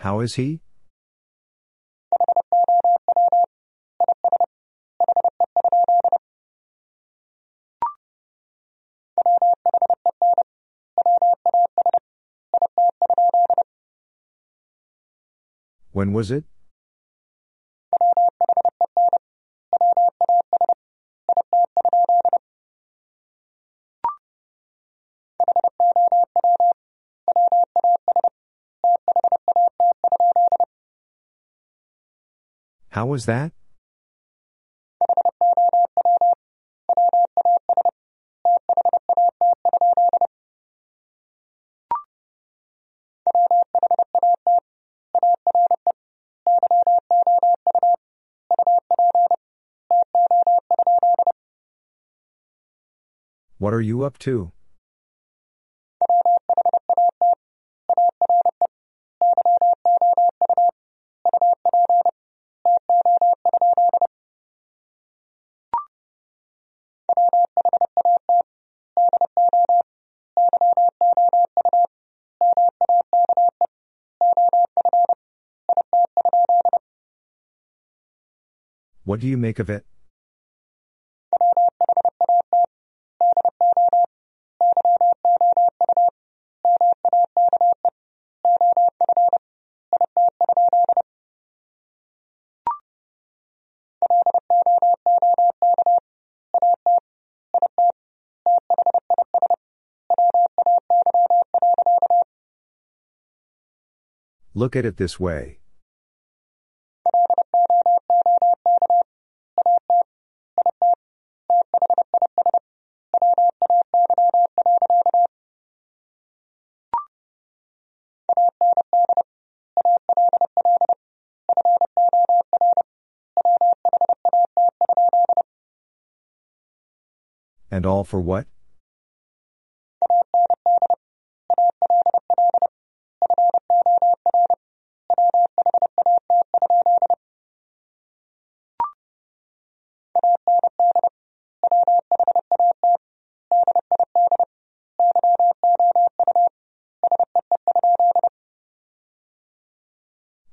How is he? When was it? How was that? What are you up to? What do you make of it? Look at it this way. And all for what?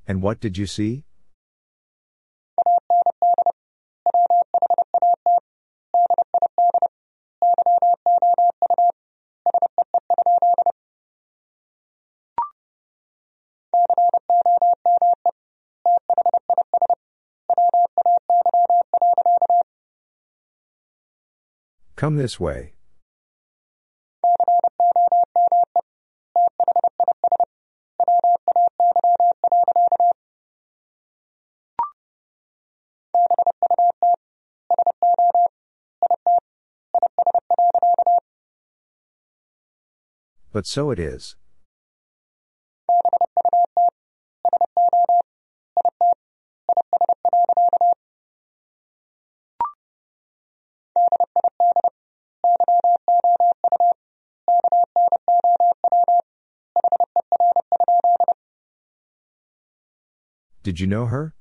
And what did you see? Come this way. But so it is. Did you know her?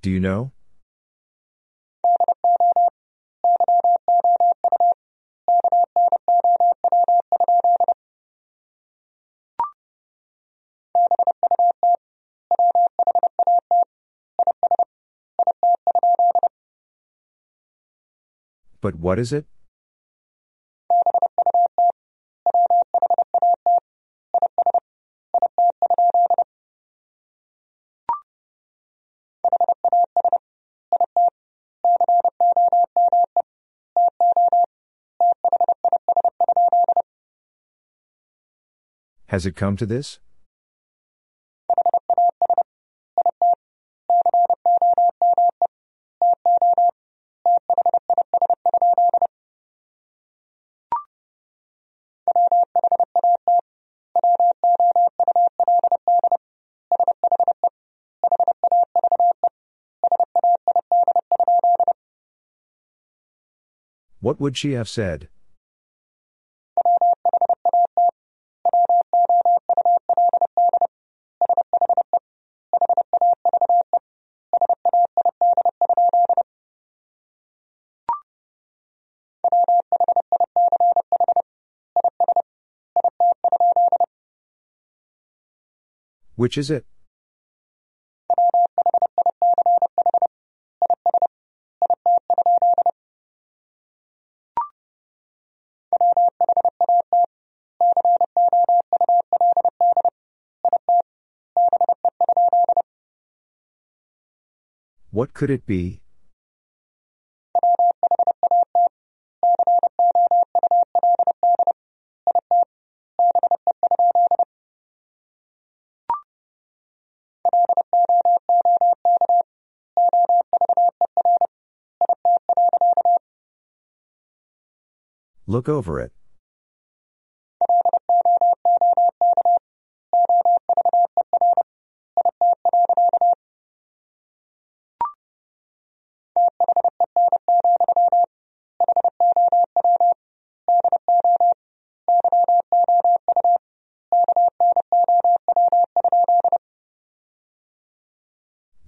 Do you know? But what is it? Has it come to this? What would she have said? Which is it? What could it be? Look over it.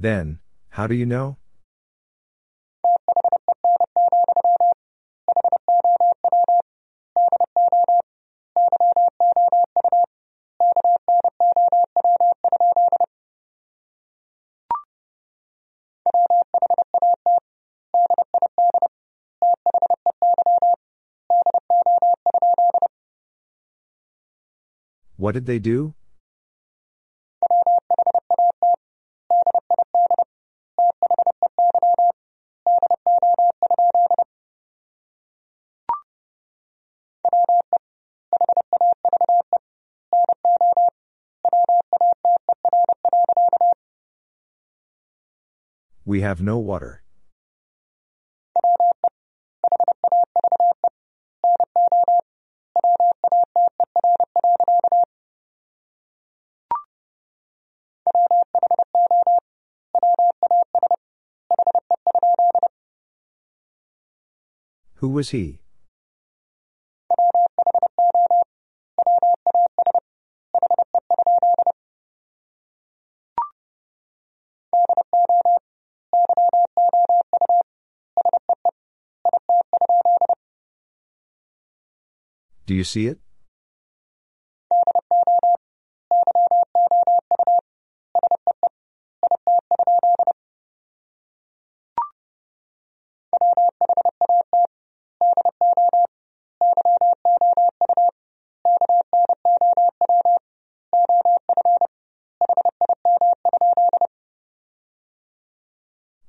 Then, how do you know? What did they do? We have no water. Who was he? Do you see it?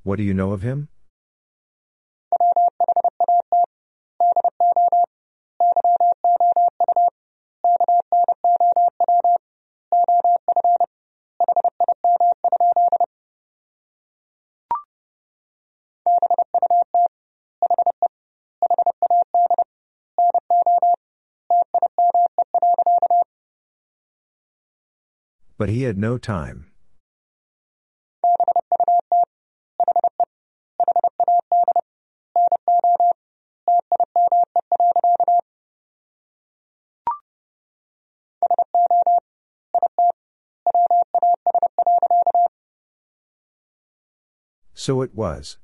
What do you know of him? But he had no time. So it was.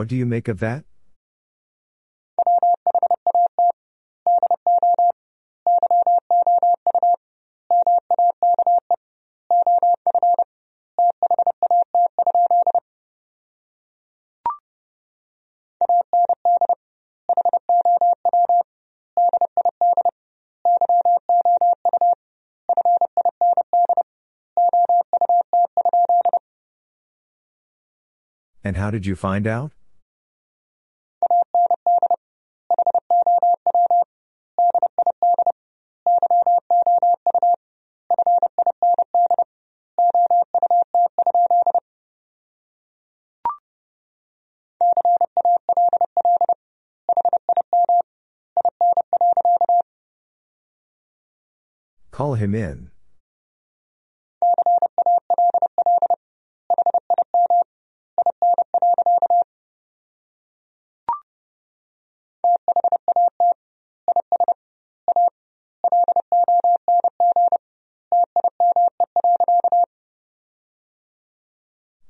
What do you make of that? And how did you find out? him in.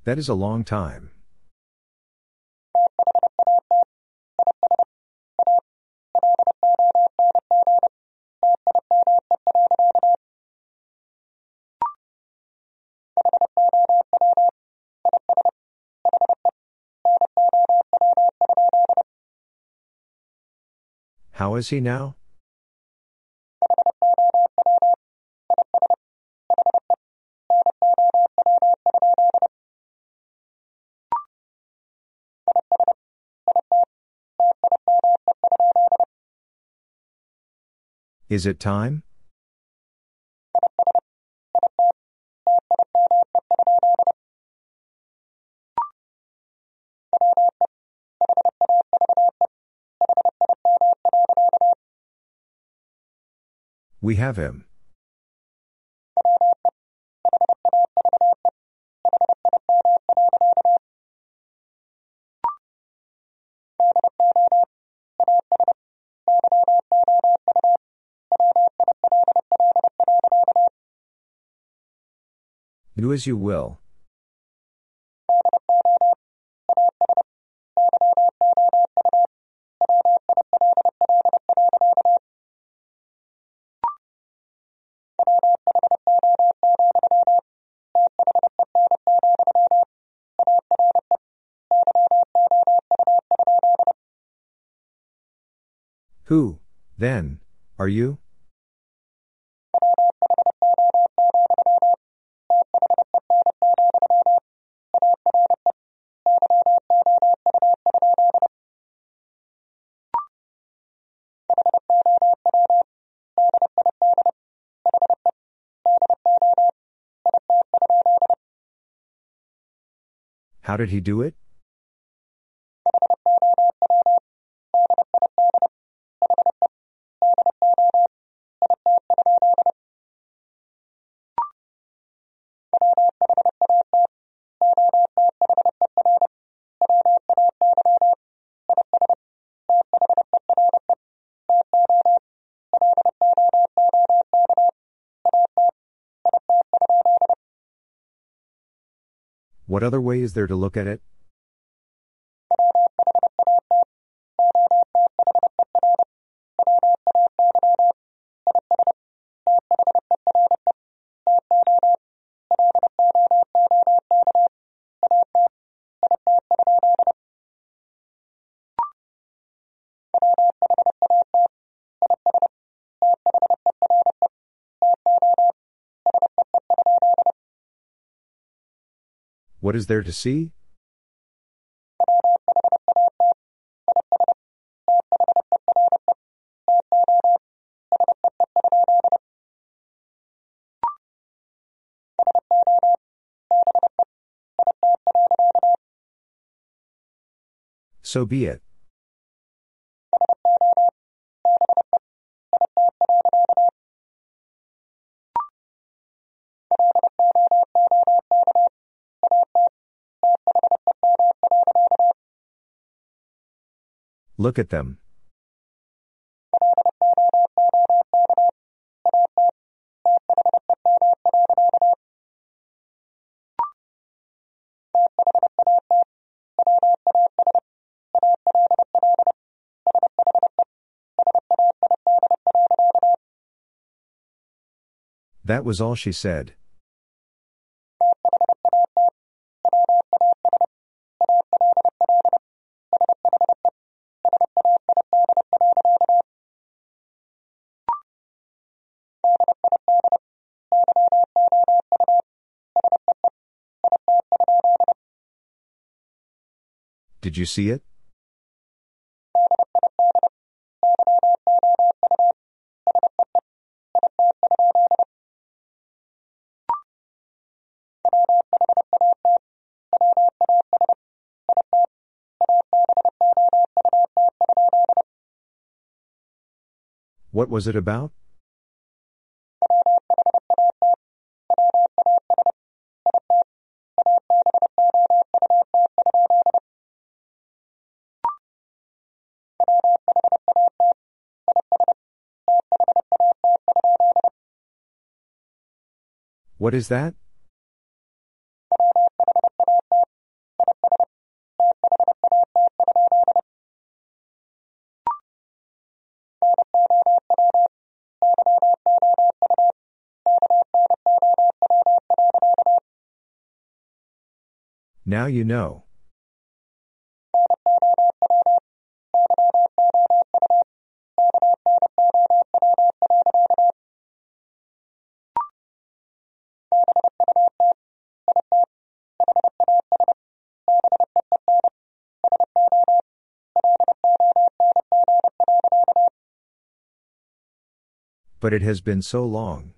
That is a long time. Is he now? Is it time? We have him. Do as you will. Who, then, are you? How did he do it? What other way is there to look at it? What is there to see? So be it. Look at them. That was all she said. Did you see it? What was it about? What is that? Now you know. But it has been so long.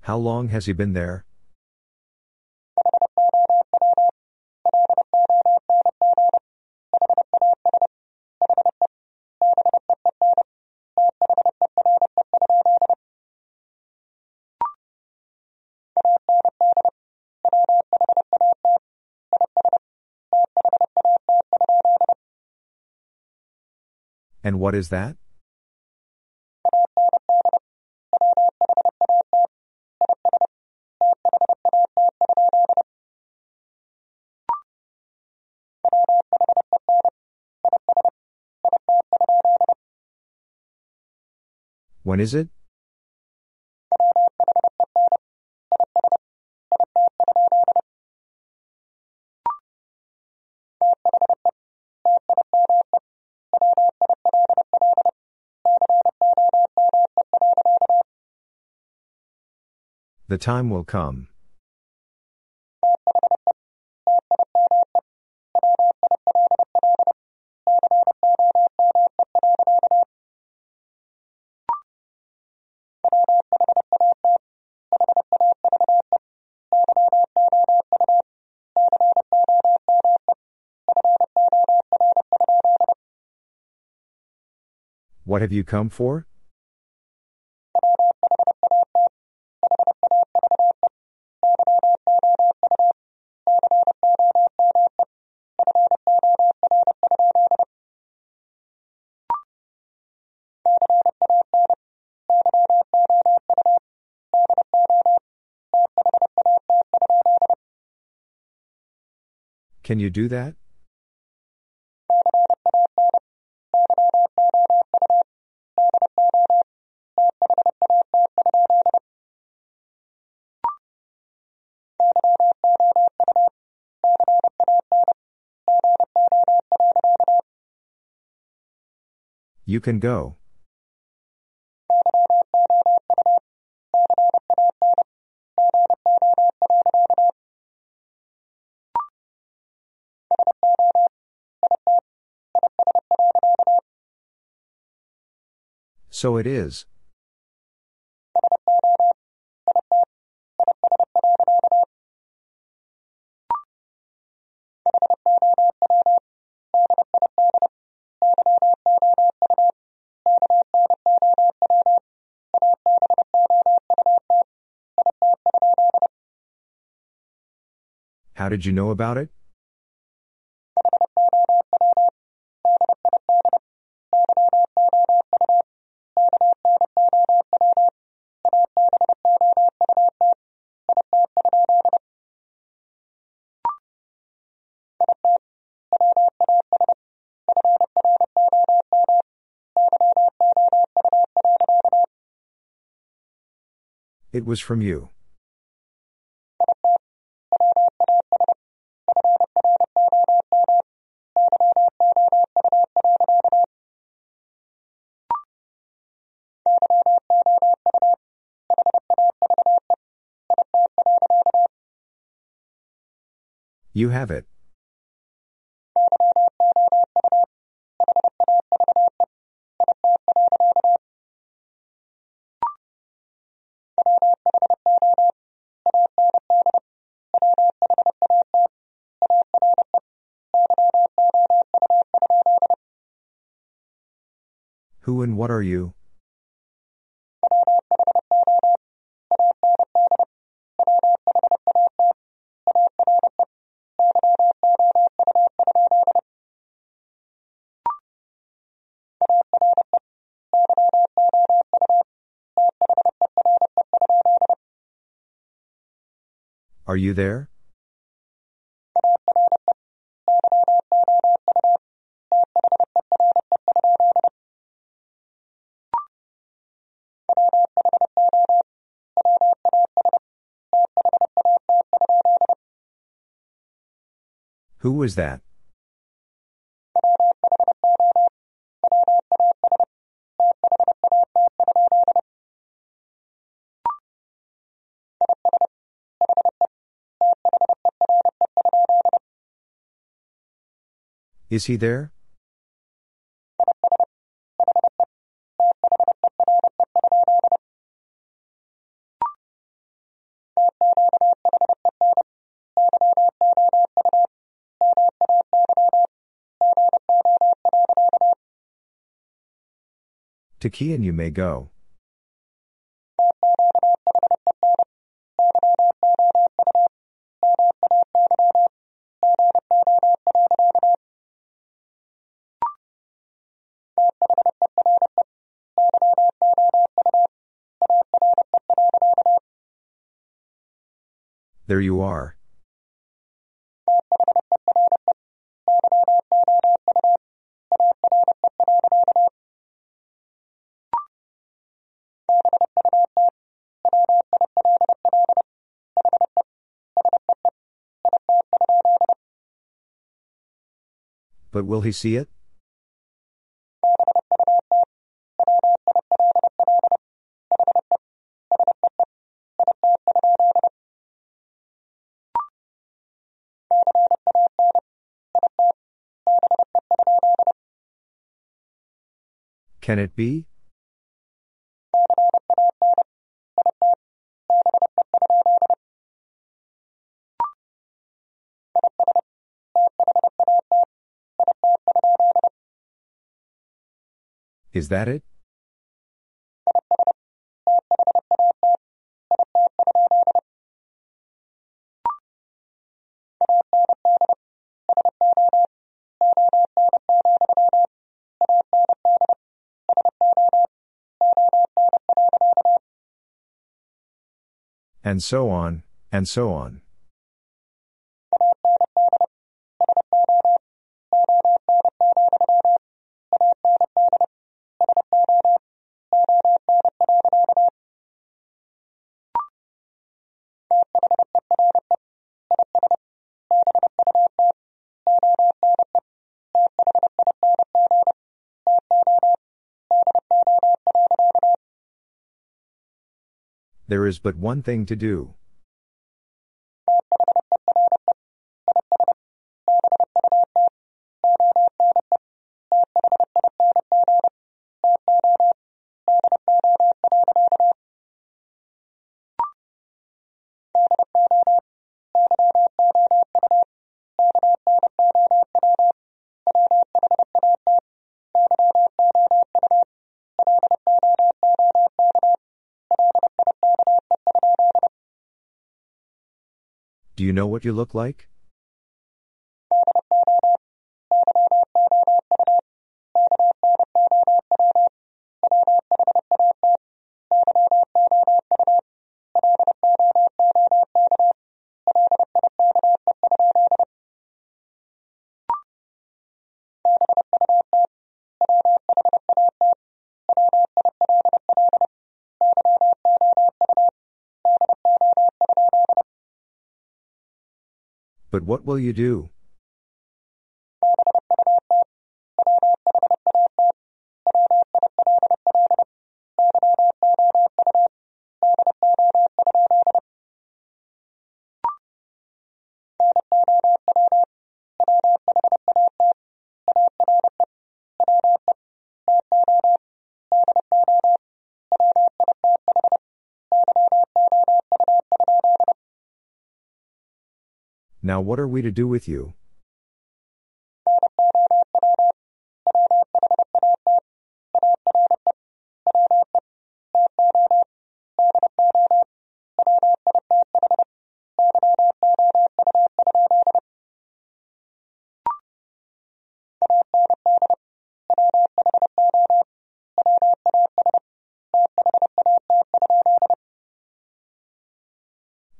How long has he been there? And what is that? When is it? The time will come. What have you come for? Can you do that? You can go. So it is. How did you know about it? It was from you. You have it. What are you? Are you there? Who was that? Is he there? To key and you may go. There you are. But will he see it? Can it be? Is that it? And so on, and so on. There is but one thing to do. What you look like? But what will you do? Now what are we to do with you?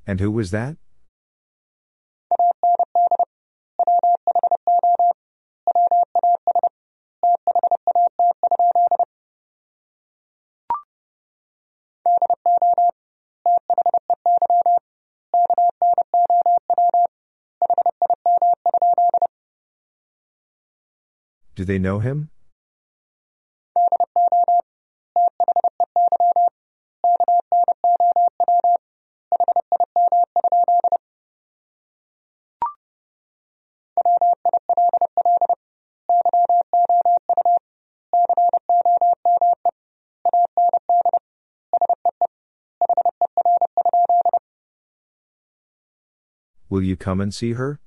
And who was that? Do they know him? Will you come and see her?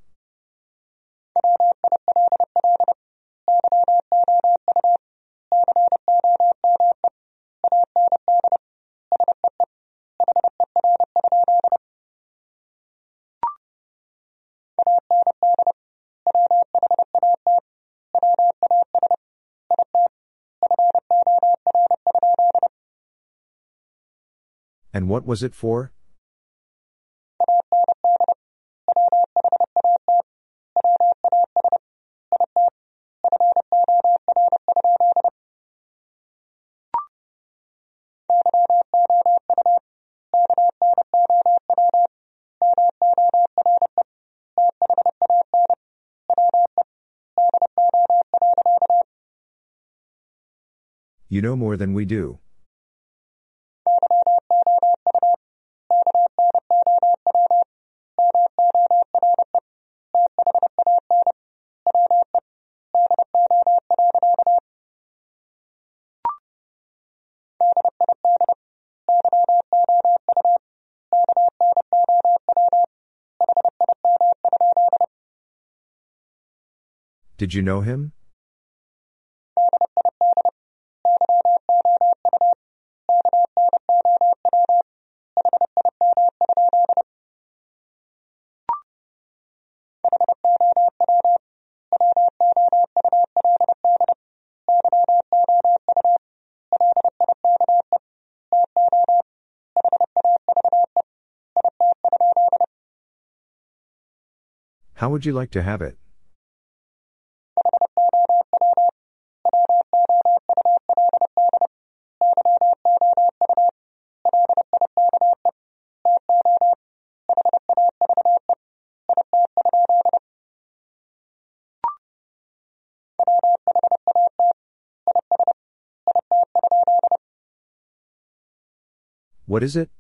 And what was it for? You know more than we do. Did you know him? How would you like to have it? What is it?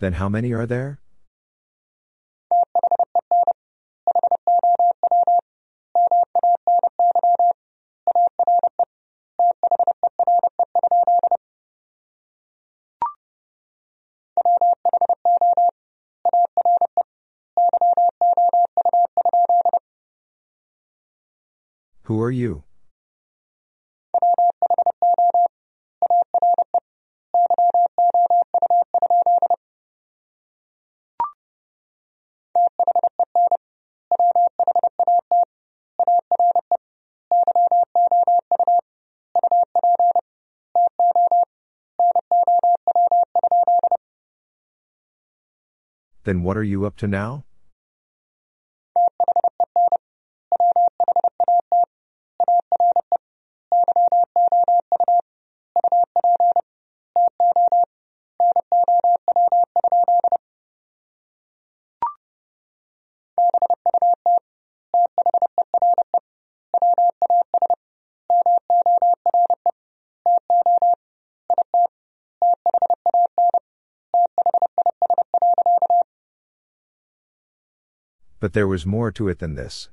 Then how many are there? Who are you? Then what are you up to now? But there was more to it than this.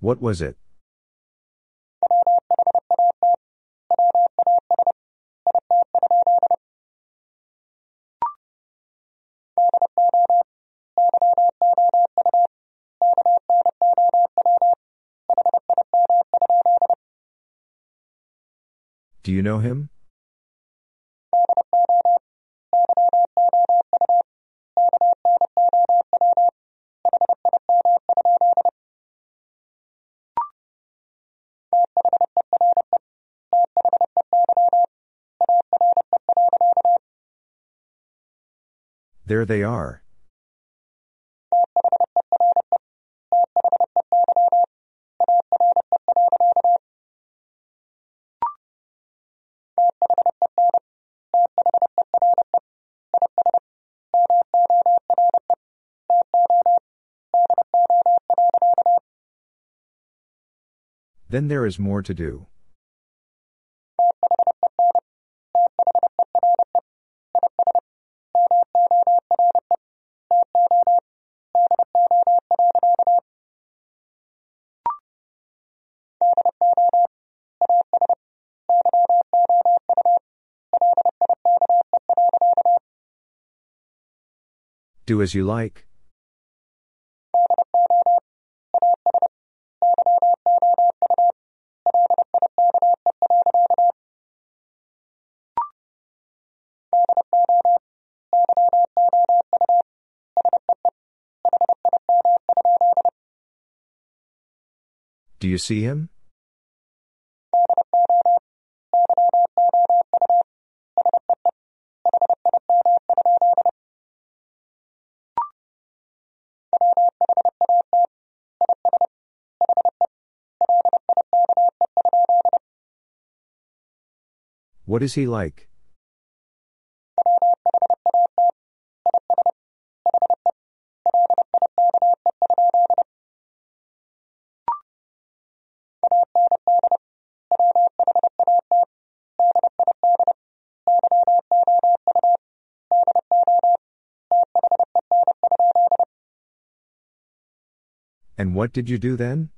What was it? Do you know him? There they are. Then there is more to do. Do as you like. Do you see him? What is he like? What did you do then?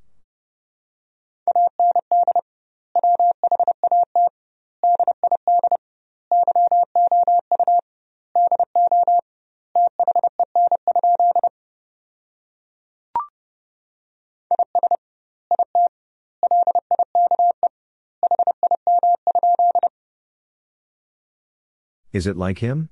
Is it like him?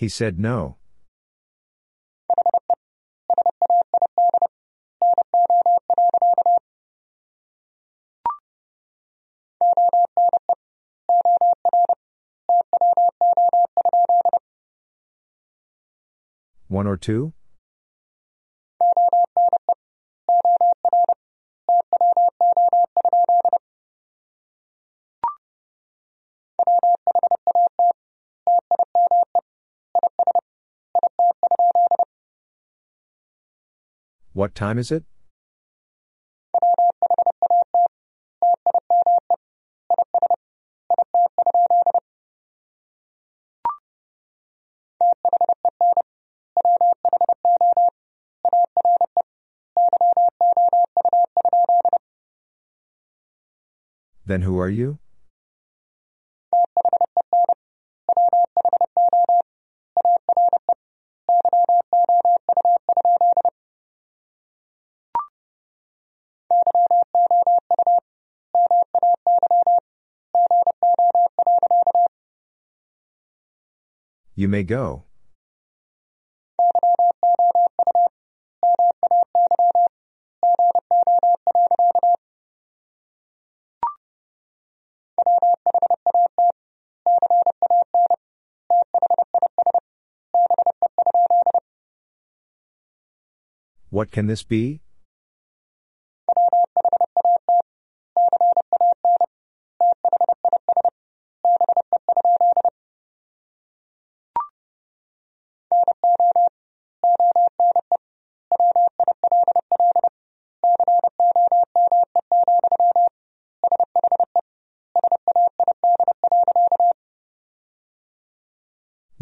He said no. One or two? What time is it? Then who are you? You may go. What can this be?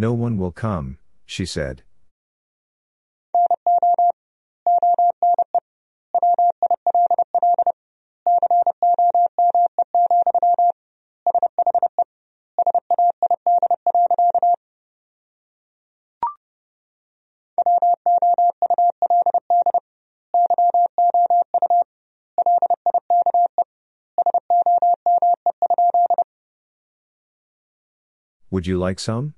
No one will come, she said. Would you like some?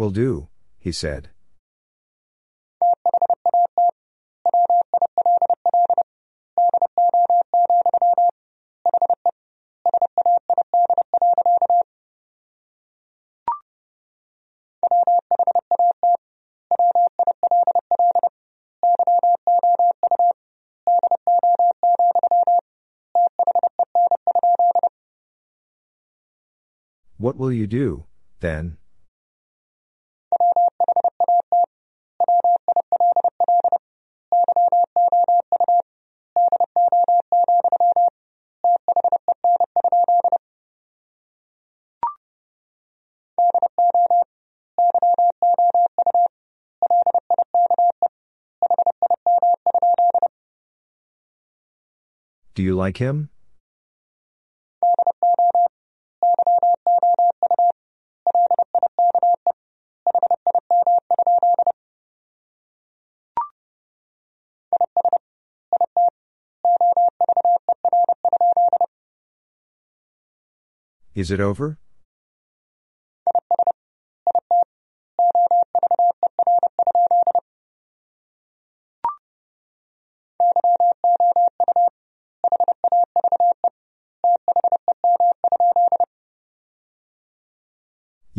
Will do, he said. What will you do, then? Do you like him? Is it over?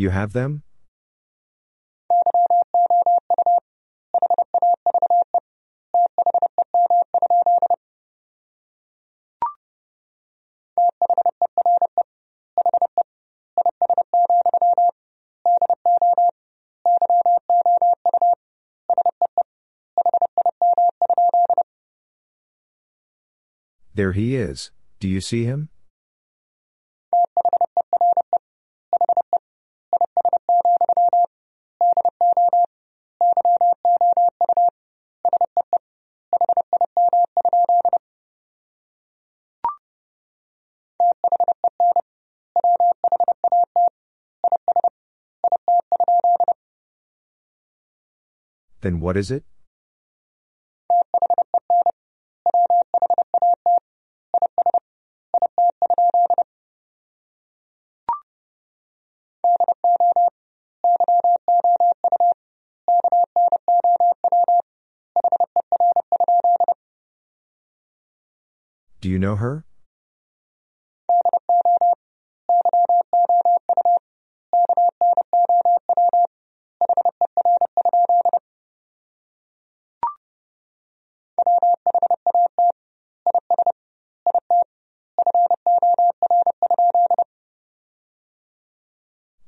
You have them? There he is, do you see him? Then what is it? Do you know her?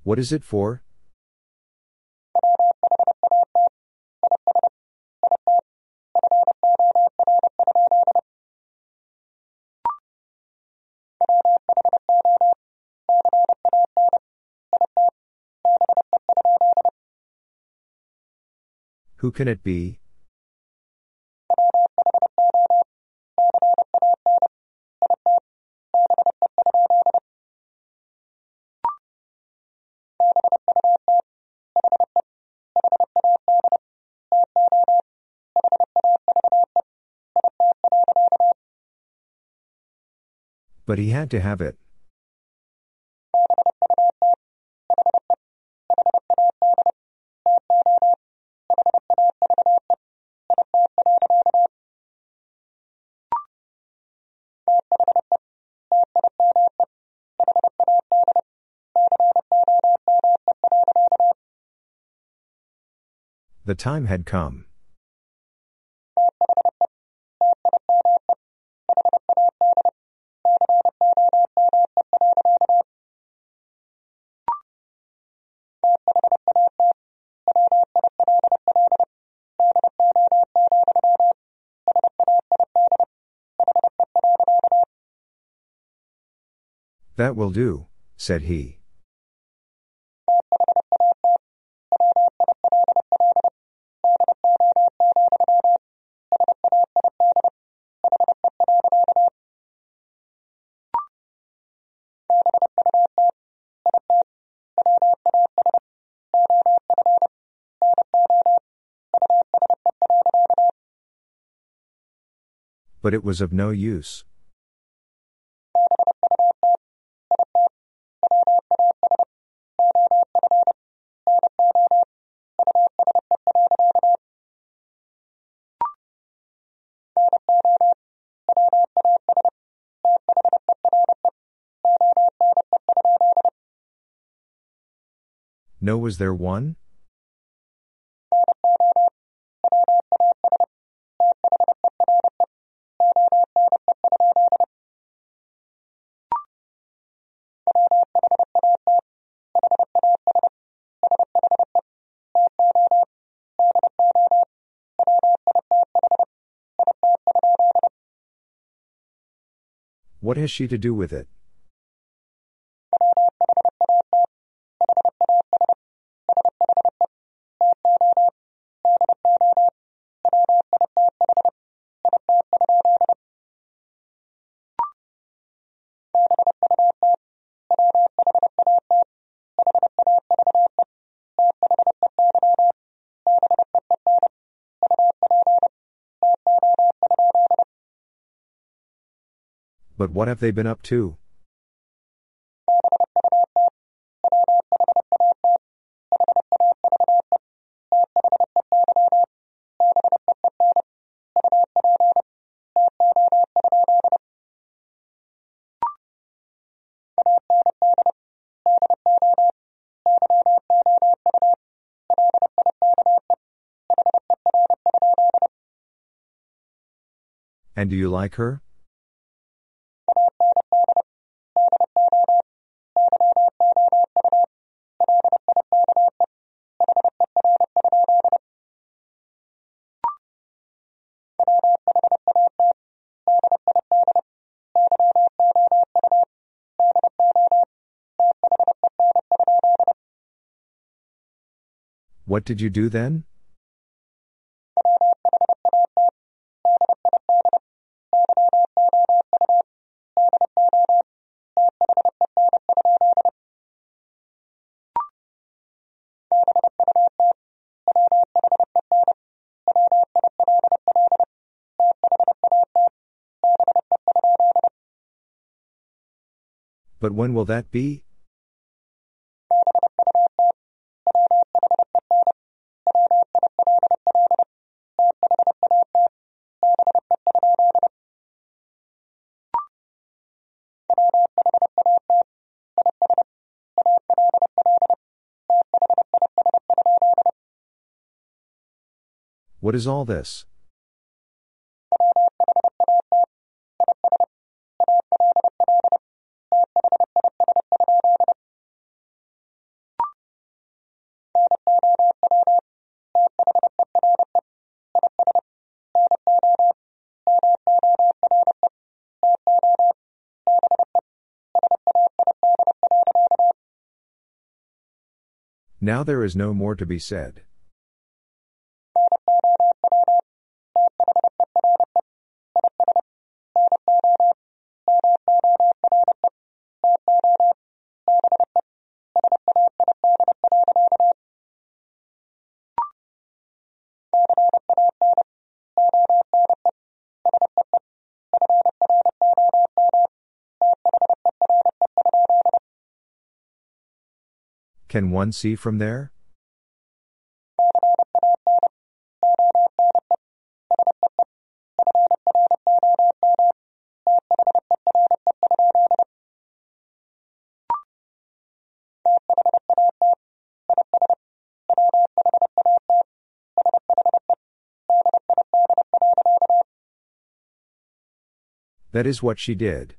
What is it for? Who can it be? But he had to have it. The time had come. That will do, said he. But it was of no use. No, was there one? What has she to do with it? What have they been up to? And do you like her? What did you do then? But when will that be? What is all this? Now there is no more to be said. Can one see from there? That is what she did.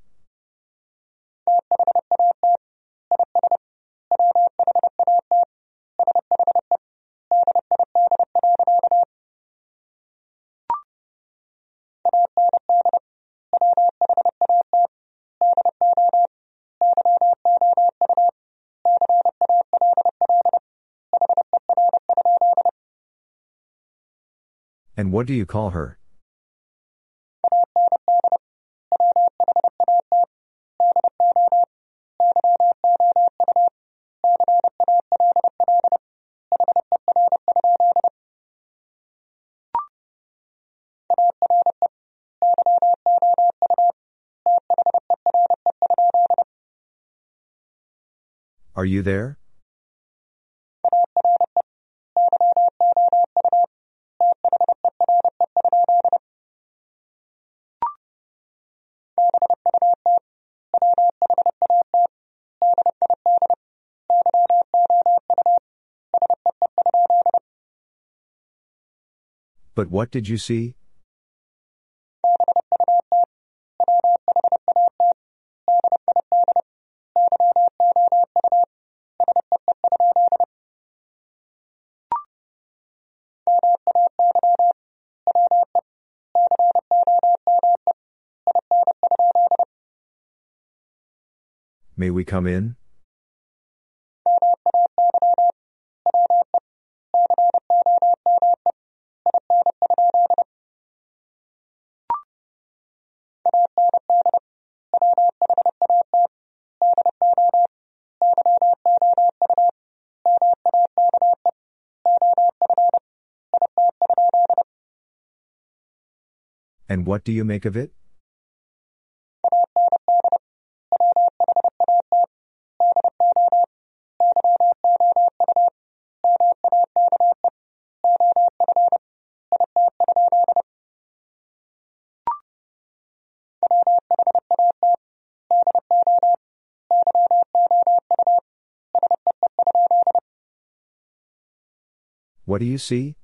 What do you call her? Are you there? But what did you see? May we come in? And what do you make of it? What do you see?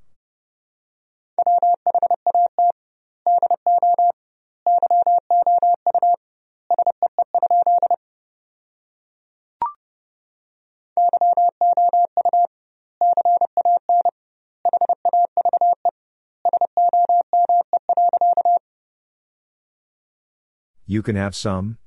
You can have some?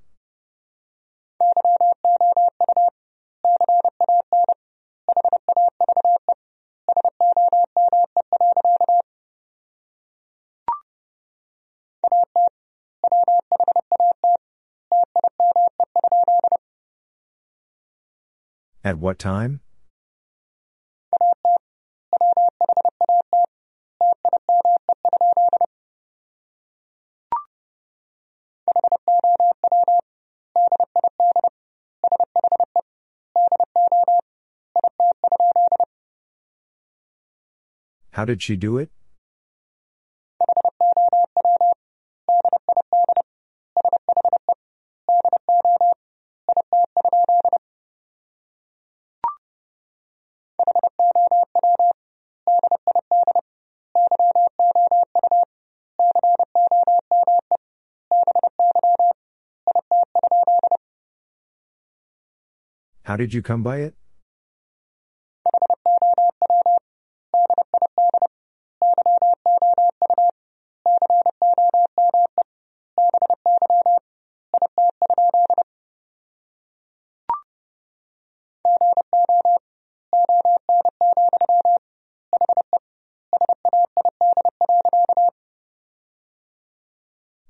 At what time? How did she do it? How did you come by it?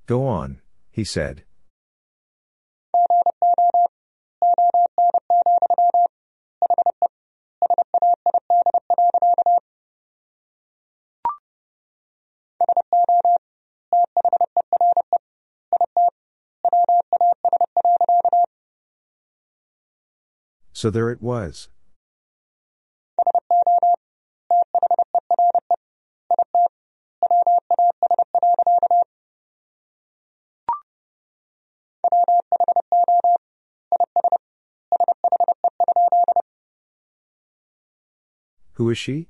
Go on, he said. So there it was. Is she?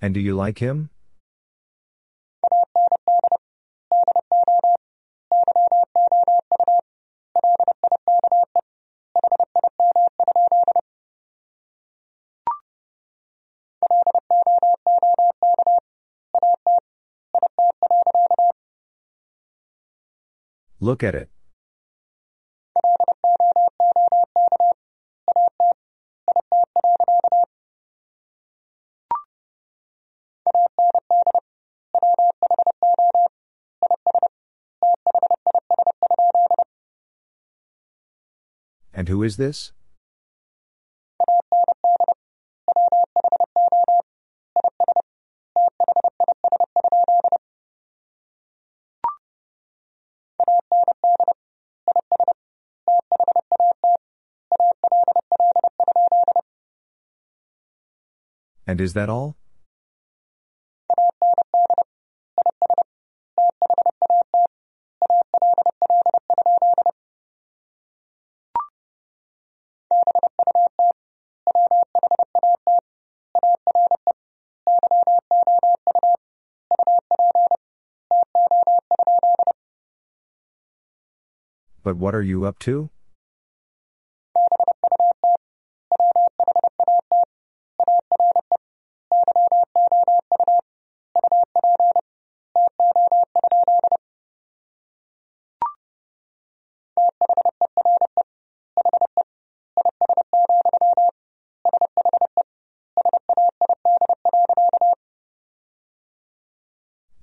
And do you like him? Look at it. And who is this? And is that all? But what are you up to?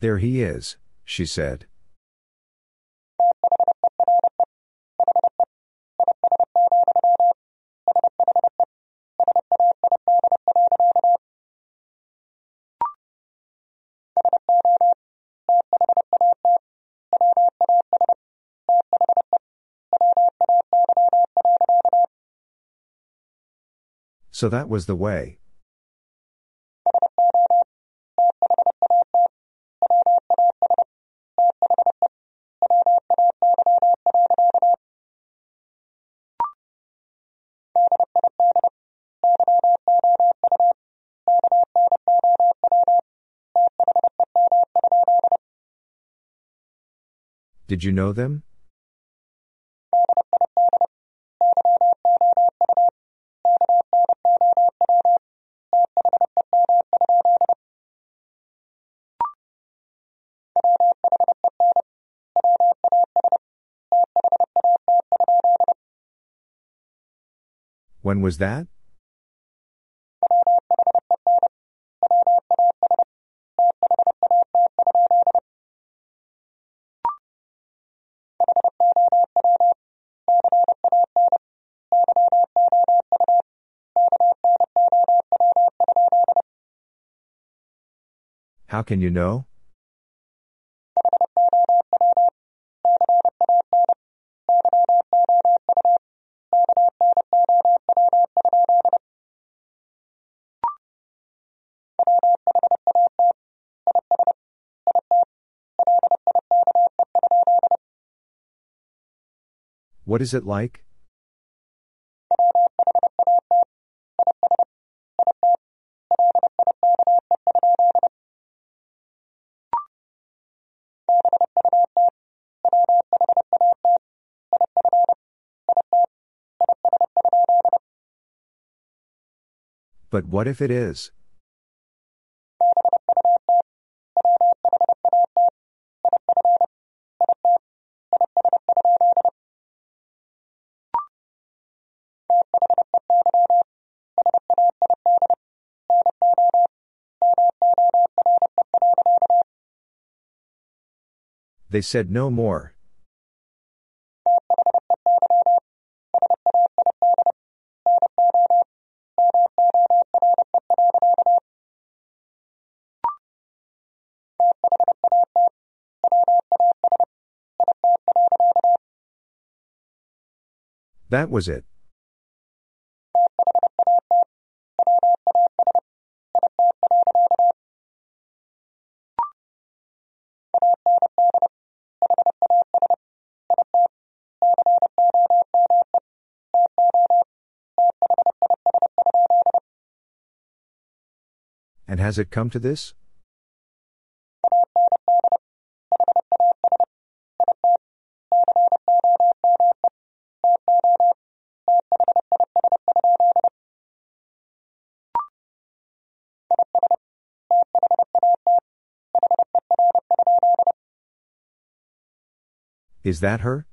There he is, she said. So that was the way. Did you know them? When was that? How can you know? What is it like? But what if it is? They said no more. That was it. And has it come to this? Is that her?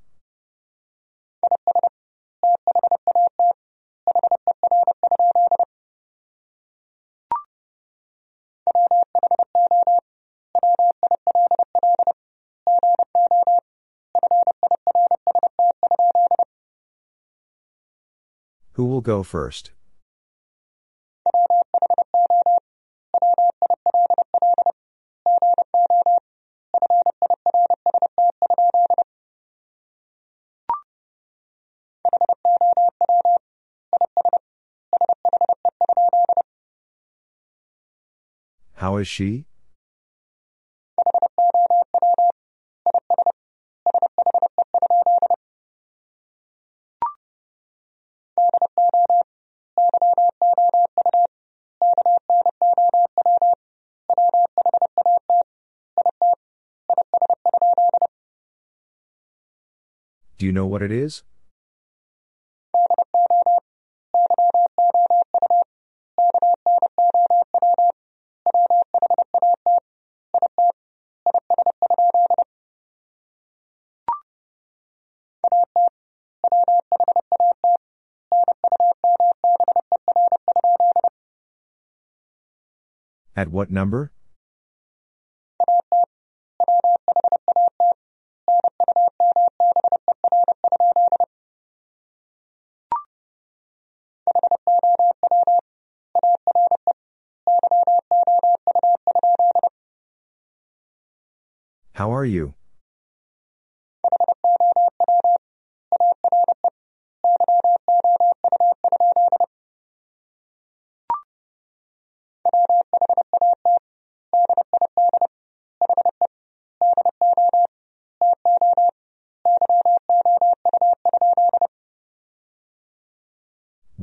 Who will go first? Is she? Do you know what it is? At what number? How are you?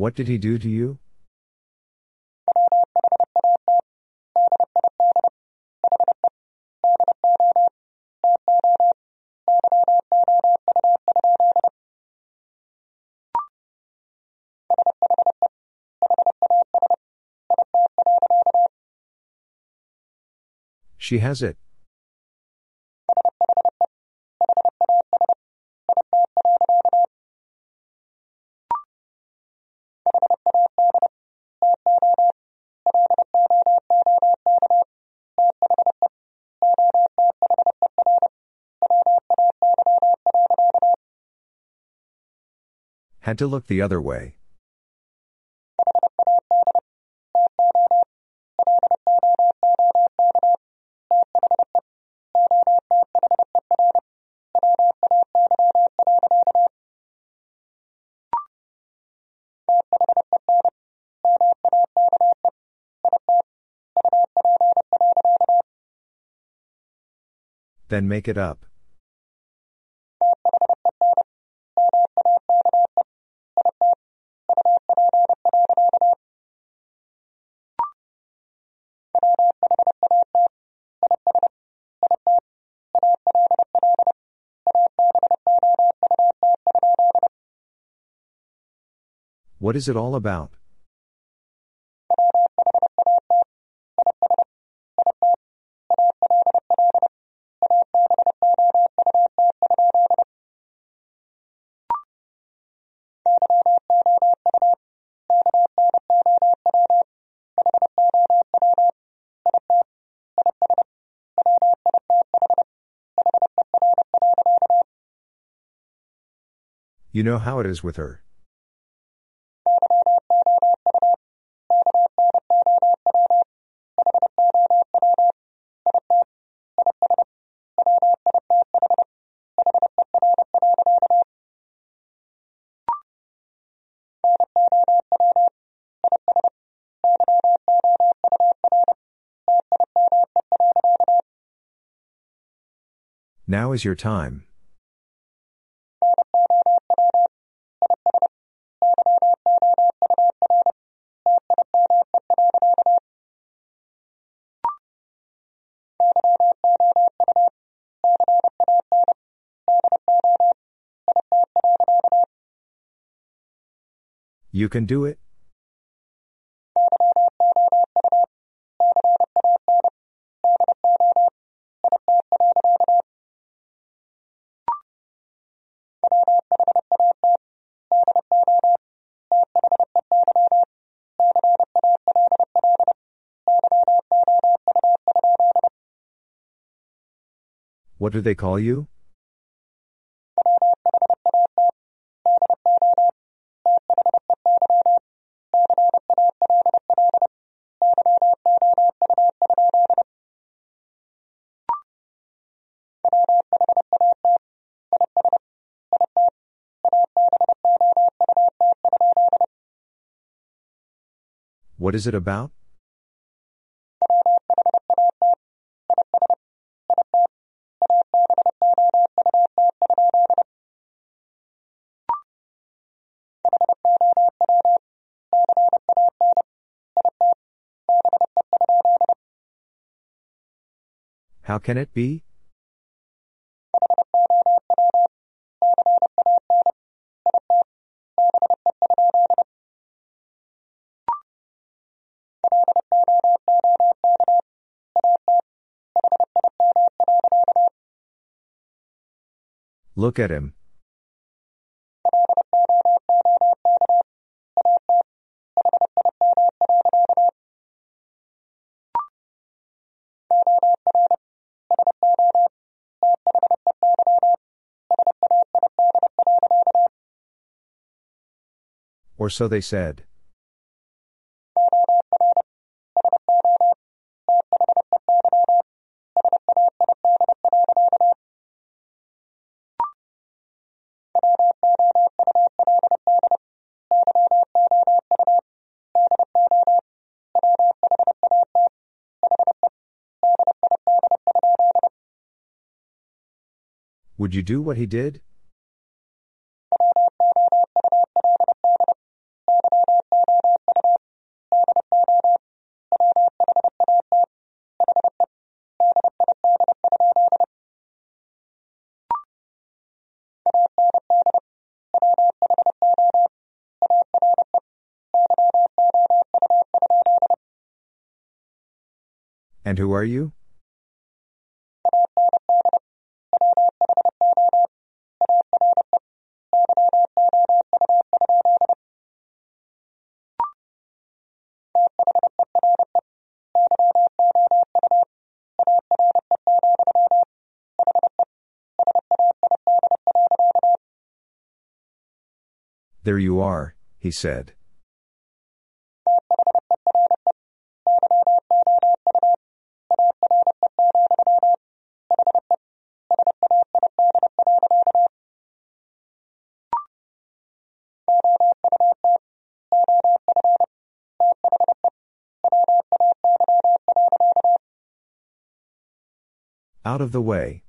What did he do to you? She has it. Had to look the other way. Then make it up. What is it all about? You know how it is with her. Is your time. You can do it? What do they call you? What is it about? How can it be? Look at him. Or so they said. Would you do what he did? And who are you? There you are, he said. Out of the way.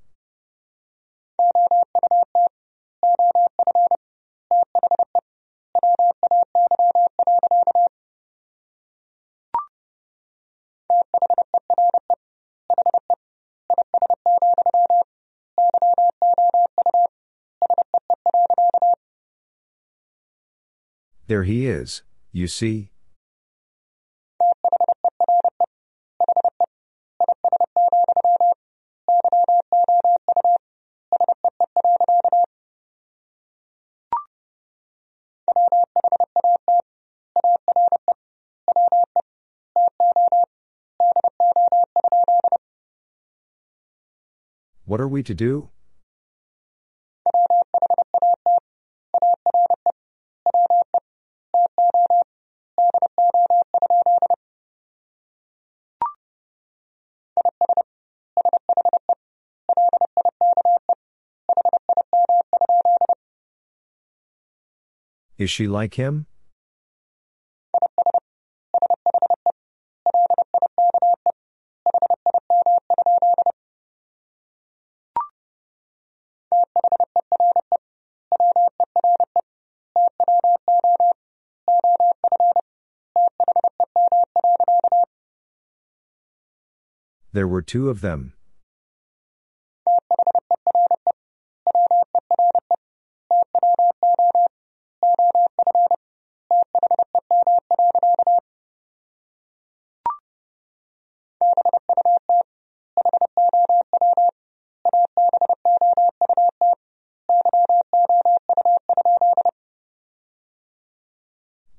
There he is, you see. What are we to do? Is she like him? There were two of them.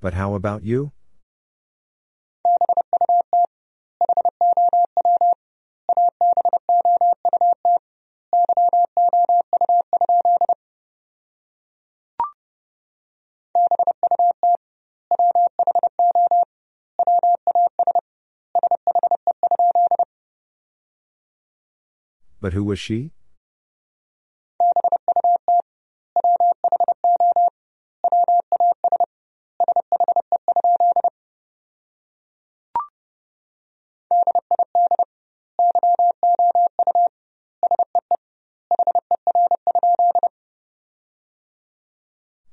But how about you? But who was she?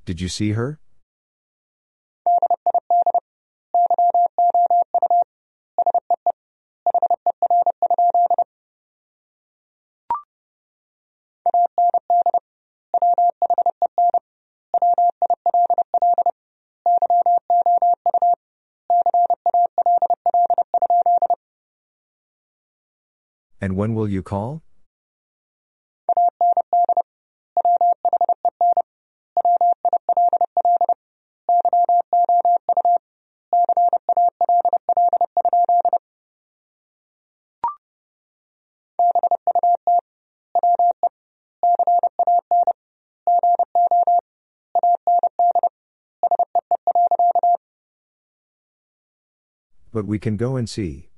Did you see her? When will you call? But we can go and see.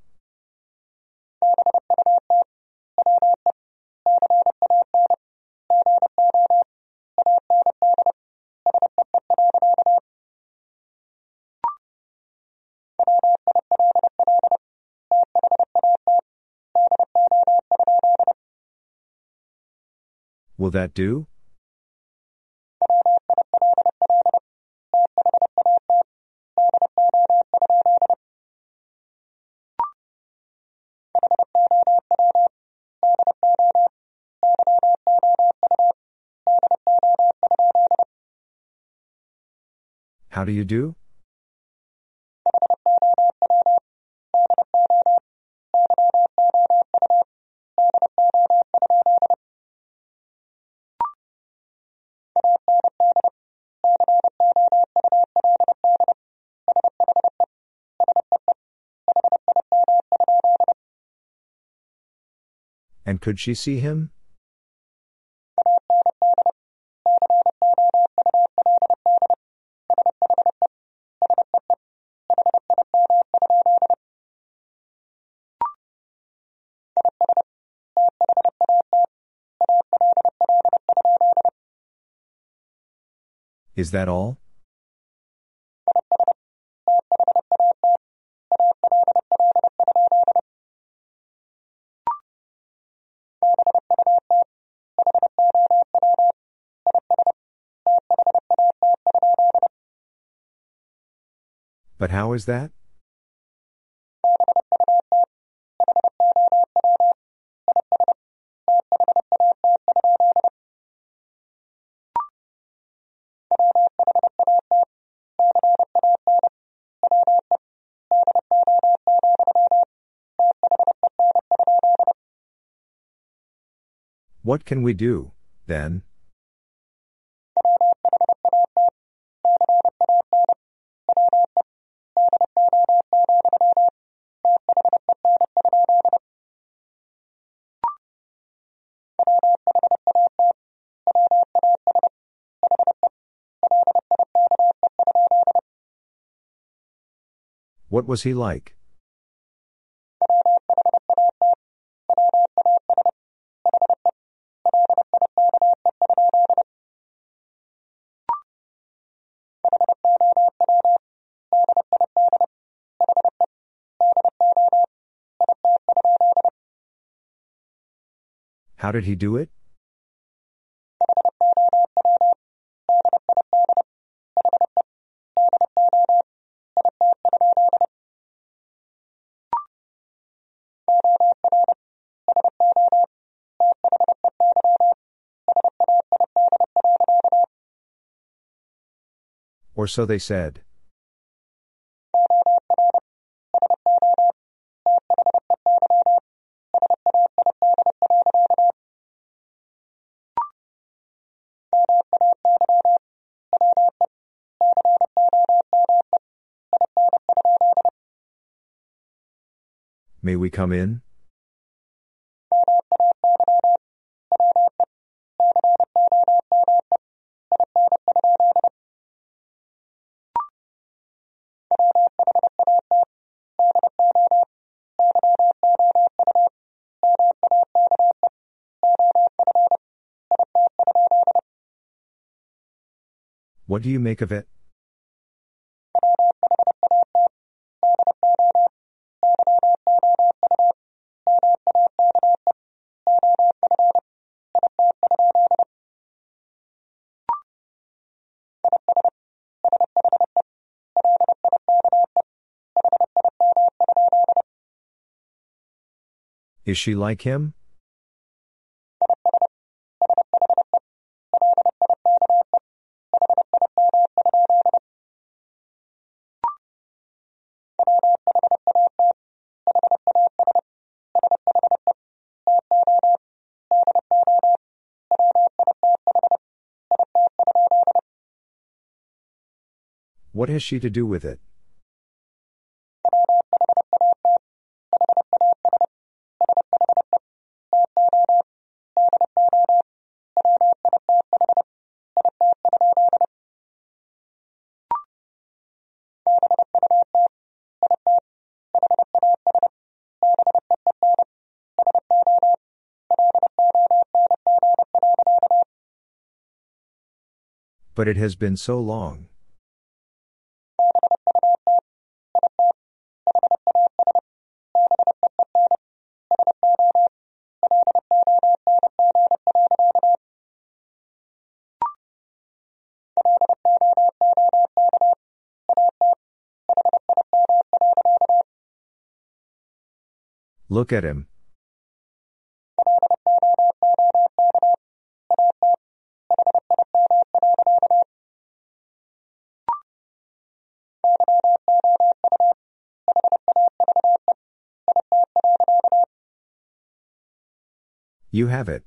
Will that do? How do you do? And could she see him? Is that all? But how is that? What can we do, then? What was he like? How did he do it? Or so they said. May we come in? What do you make of it? Is she like him? What has she to do with it? But it has been so long. Look at him. You have it.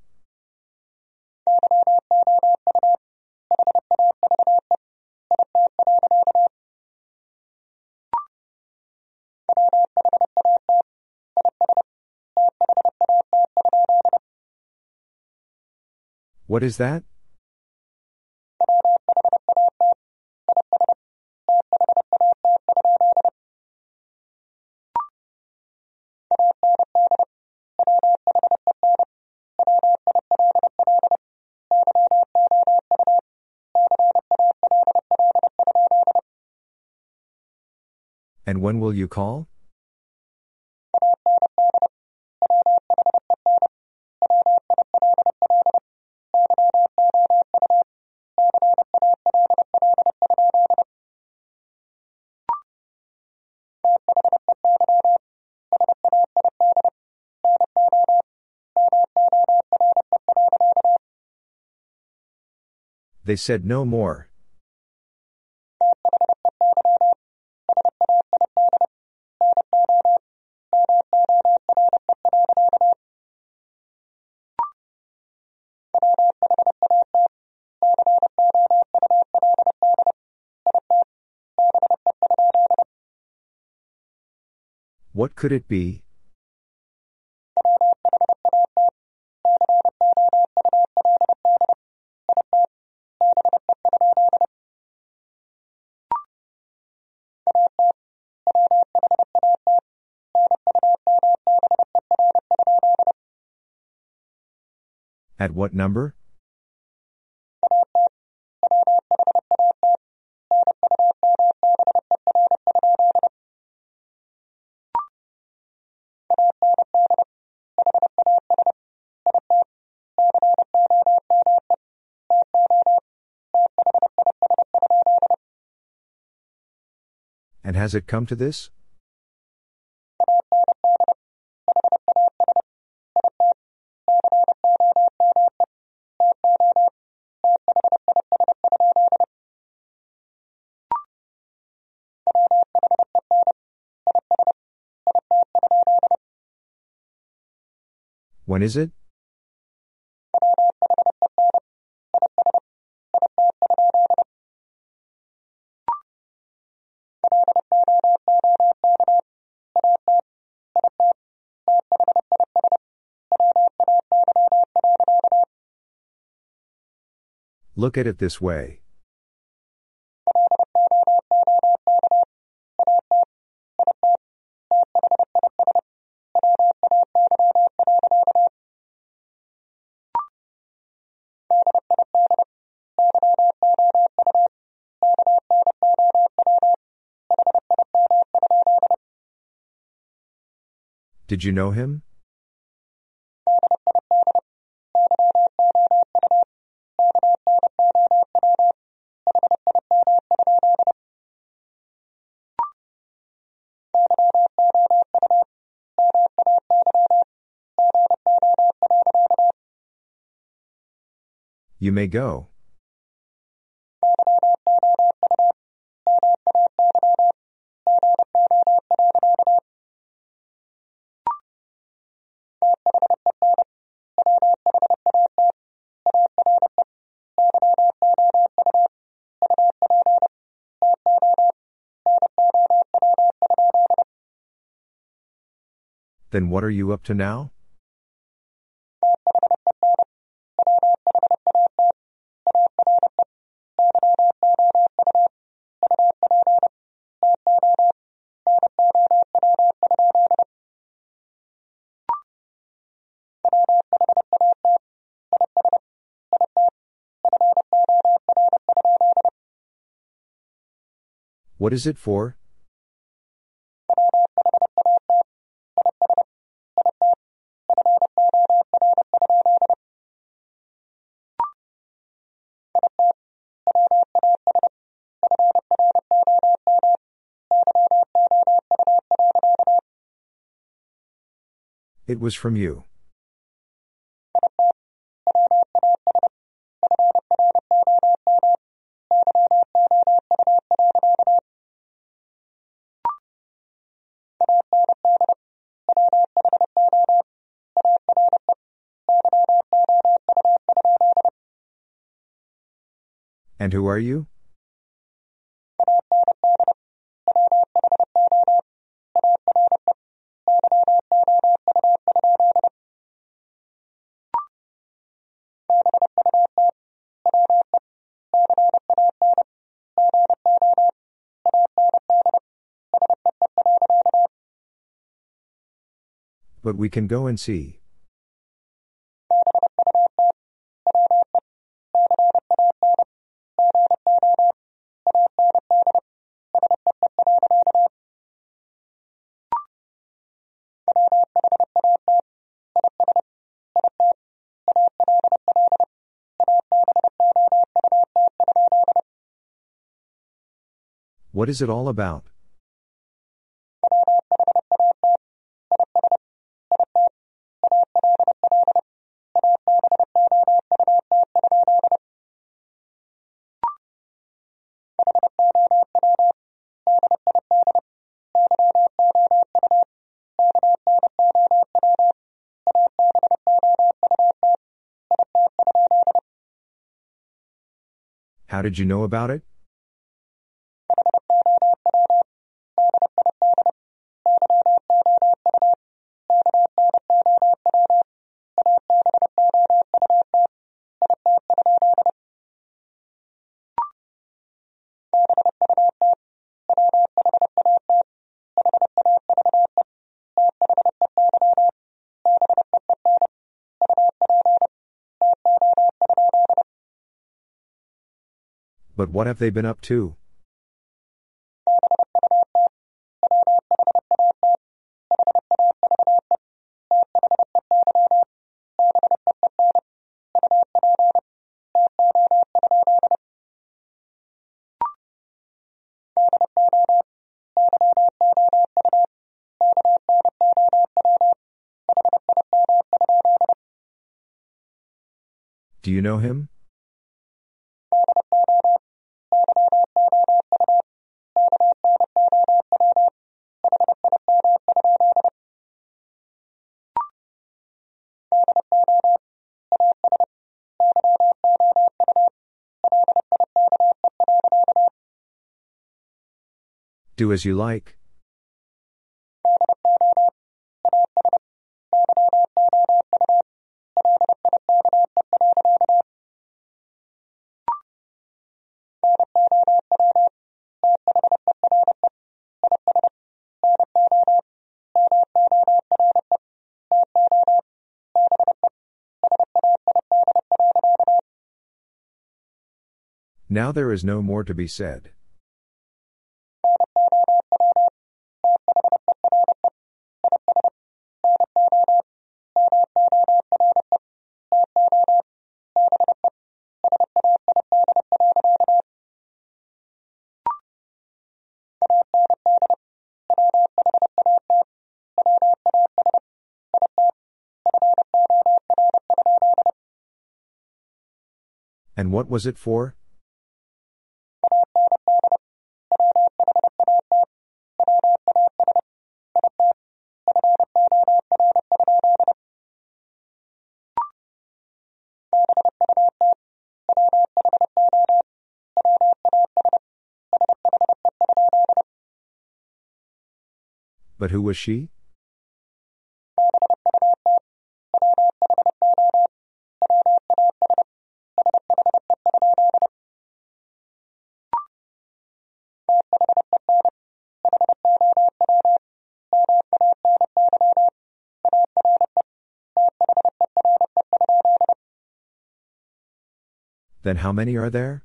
What is that? And when will you call? They said no more. What could it be? At what number? And has it come to this? When is it? Look at it this way. Did you know him? You may go. Then what are you up to now? What is it for? It was from you. And who are you? But we can go and see. What is it all about? How did you know about it? But what have they been up to? Do you know him? Do as you like. Now there is no more to be said. What was it for? But who was she? Then how many are there?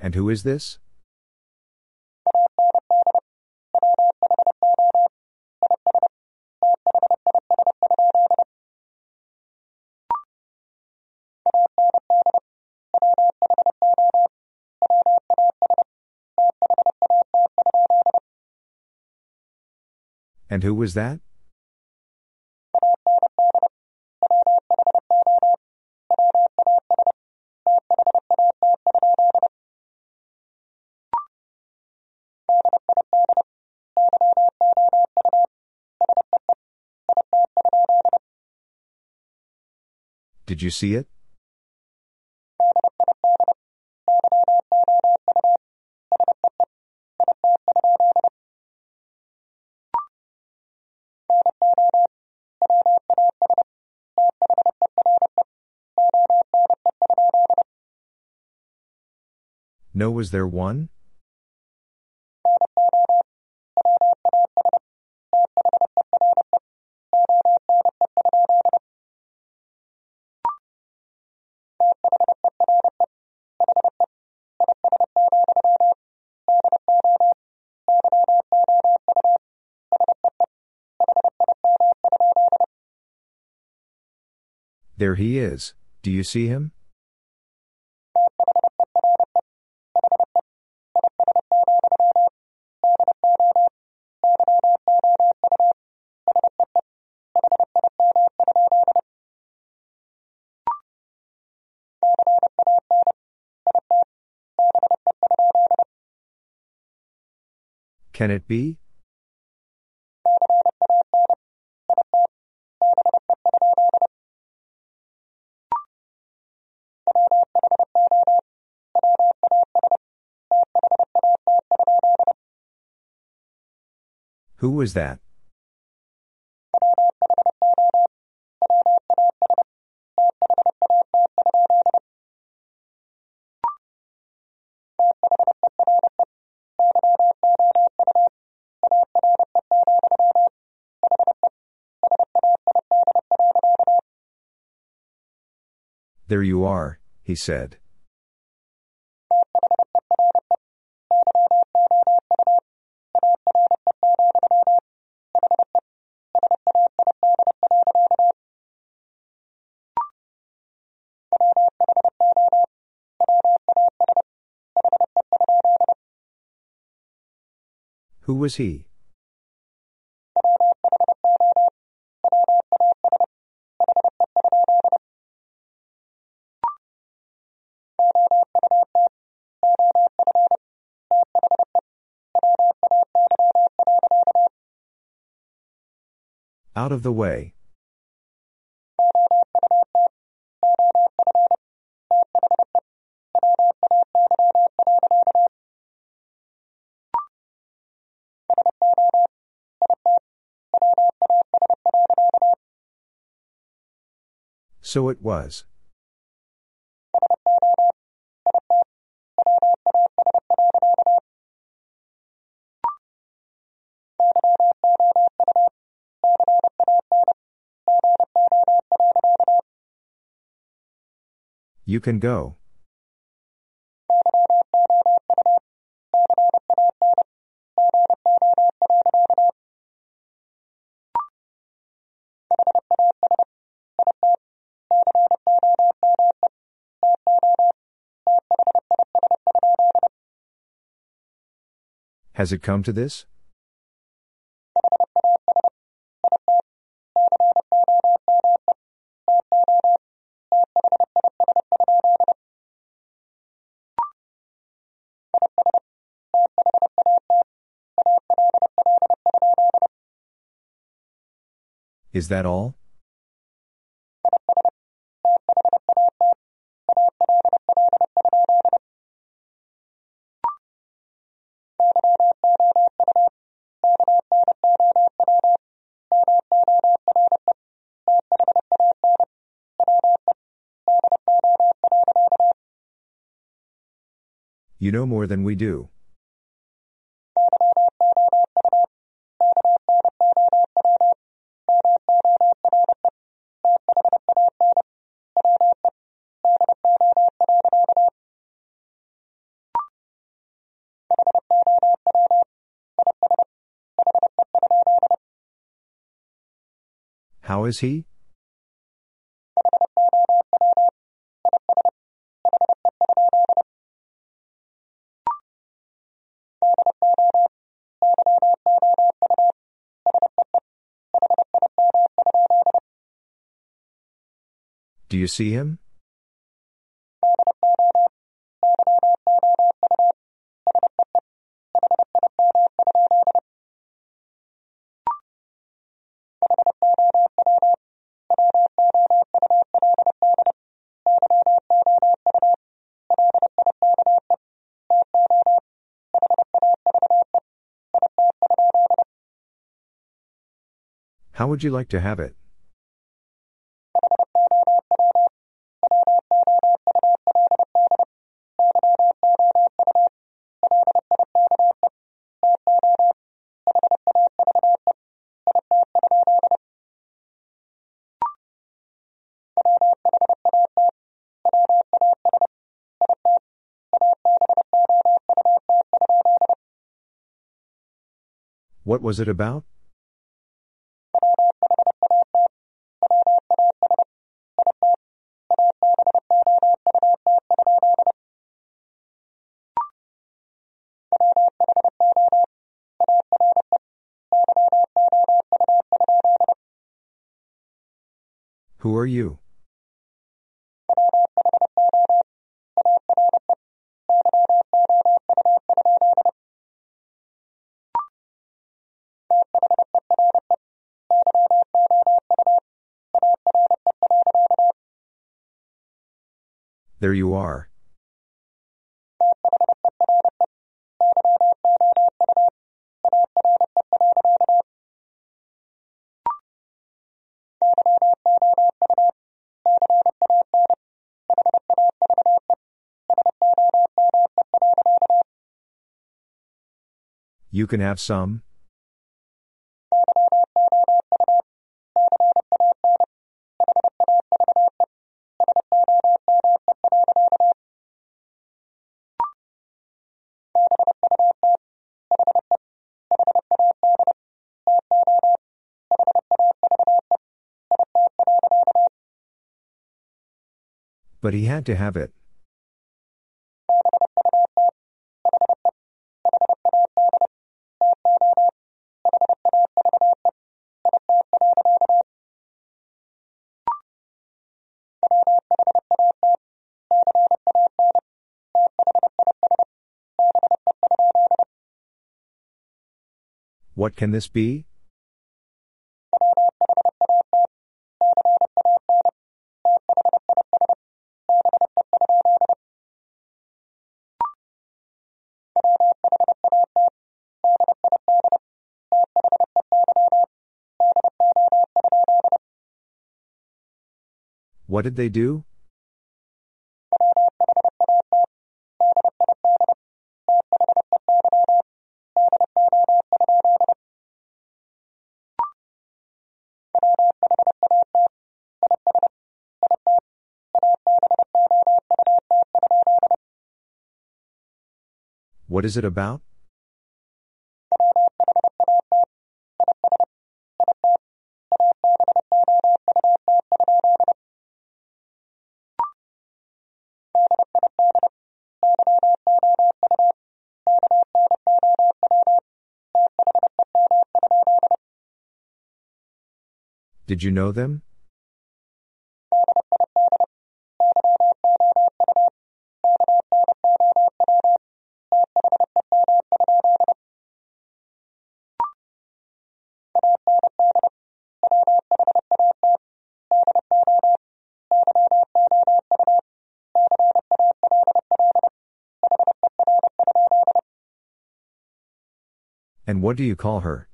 And who is this? And who was that? Did you see it? No, was there one? There he is. Do you see him? Can it be? Who was that? There you are, he said. Who was he? Out of the way. So it was. You can go. Has it come to this? Is that all? You know more than we do. How is he? Do you see him? Would you like to have it? What was it about? Are you? There you are. You can have some? But he had to have it. What can this be? What did they do? What is it about? Did you know them? And what do you call her?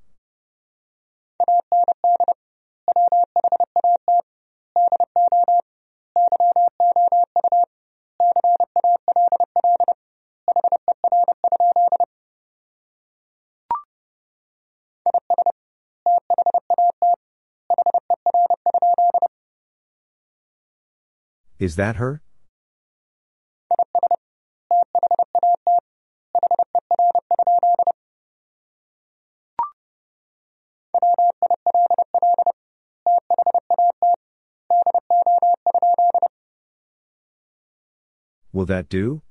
Is that her? Will that do?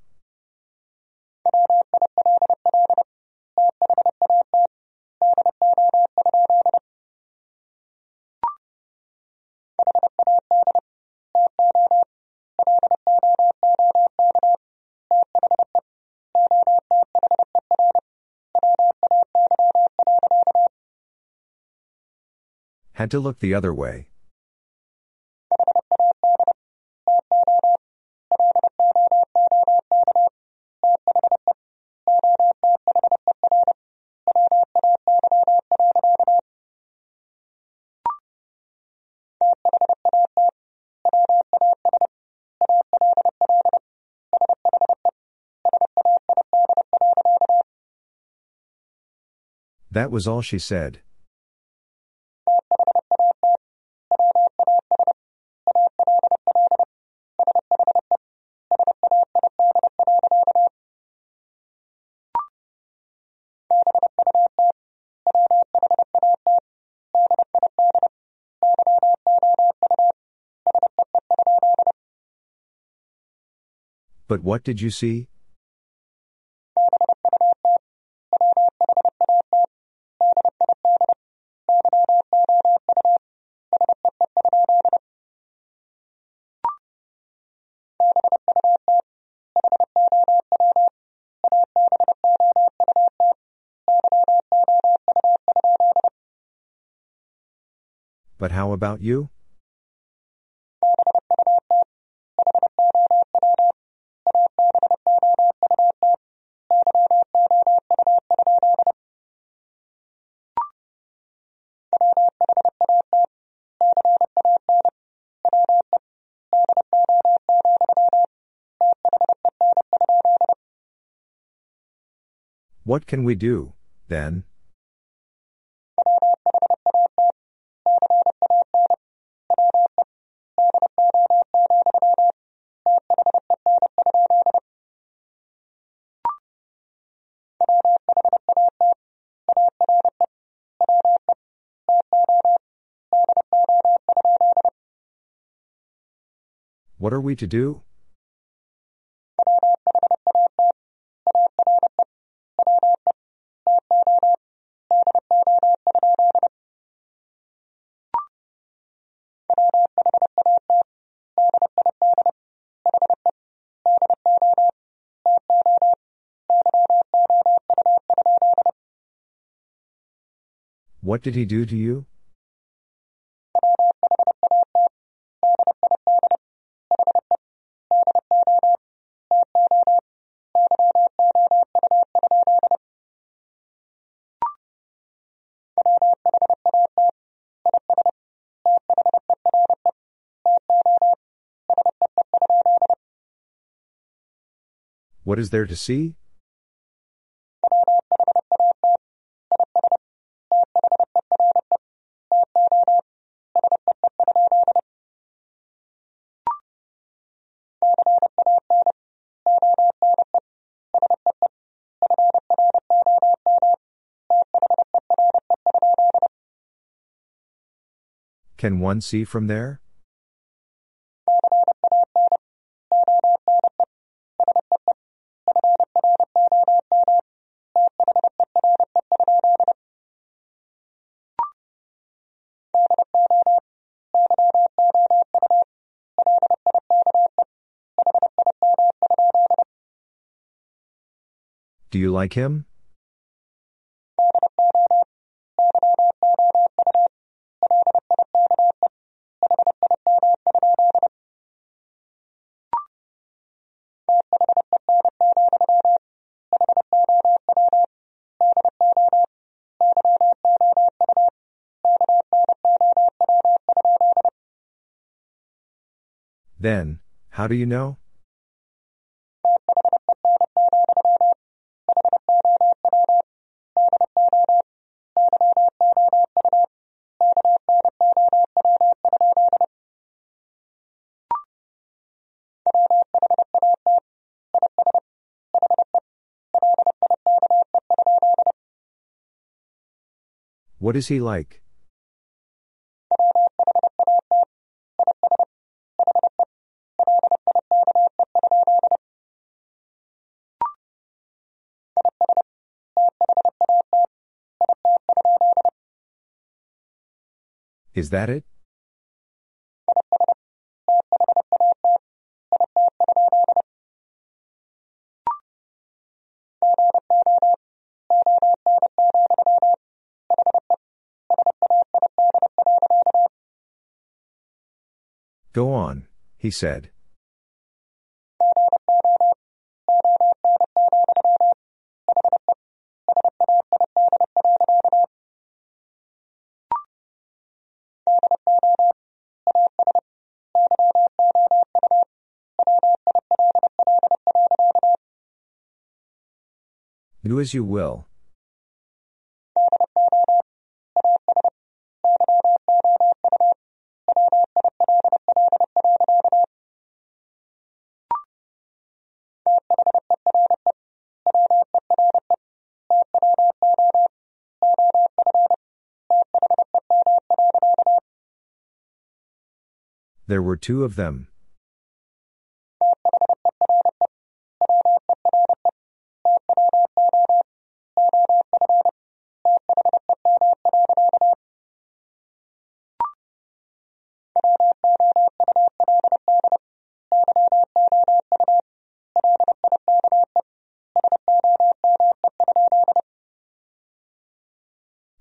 Had to look the other way. That was all she said. But what did you see? How about you? What can we do, then? What are we to do? What did he do to you? What is there to see? Can one see from there? Do you like him? Then, how do you know? What is he like? Is that it? Go on, he said. Do as you will. There were two of them.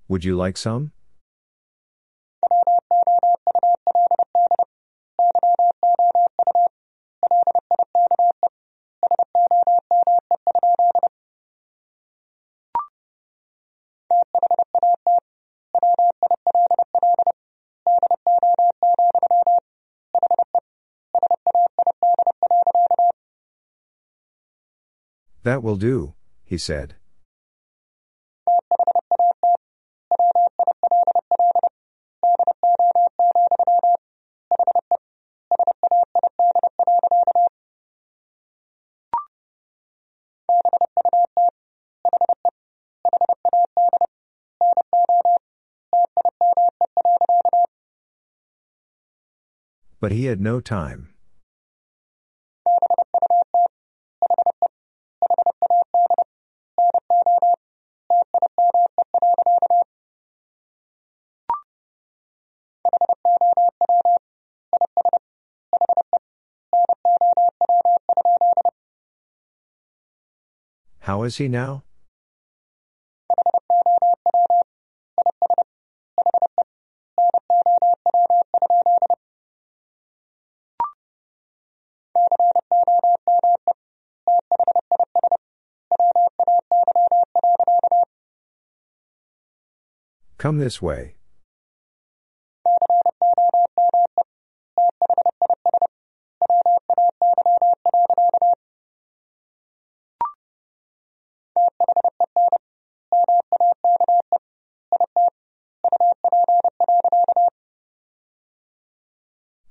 Would you like some? That will do, he said. But he had no time. Is he now? Come this way.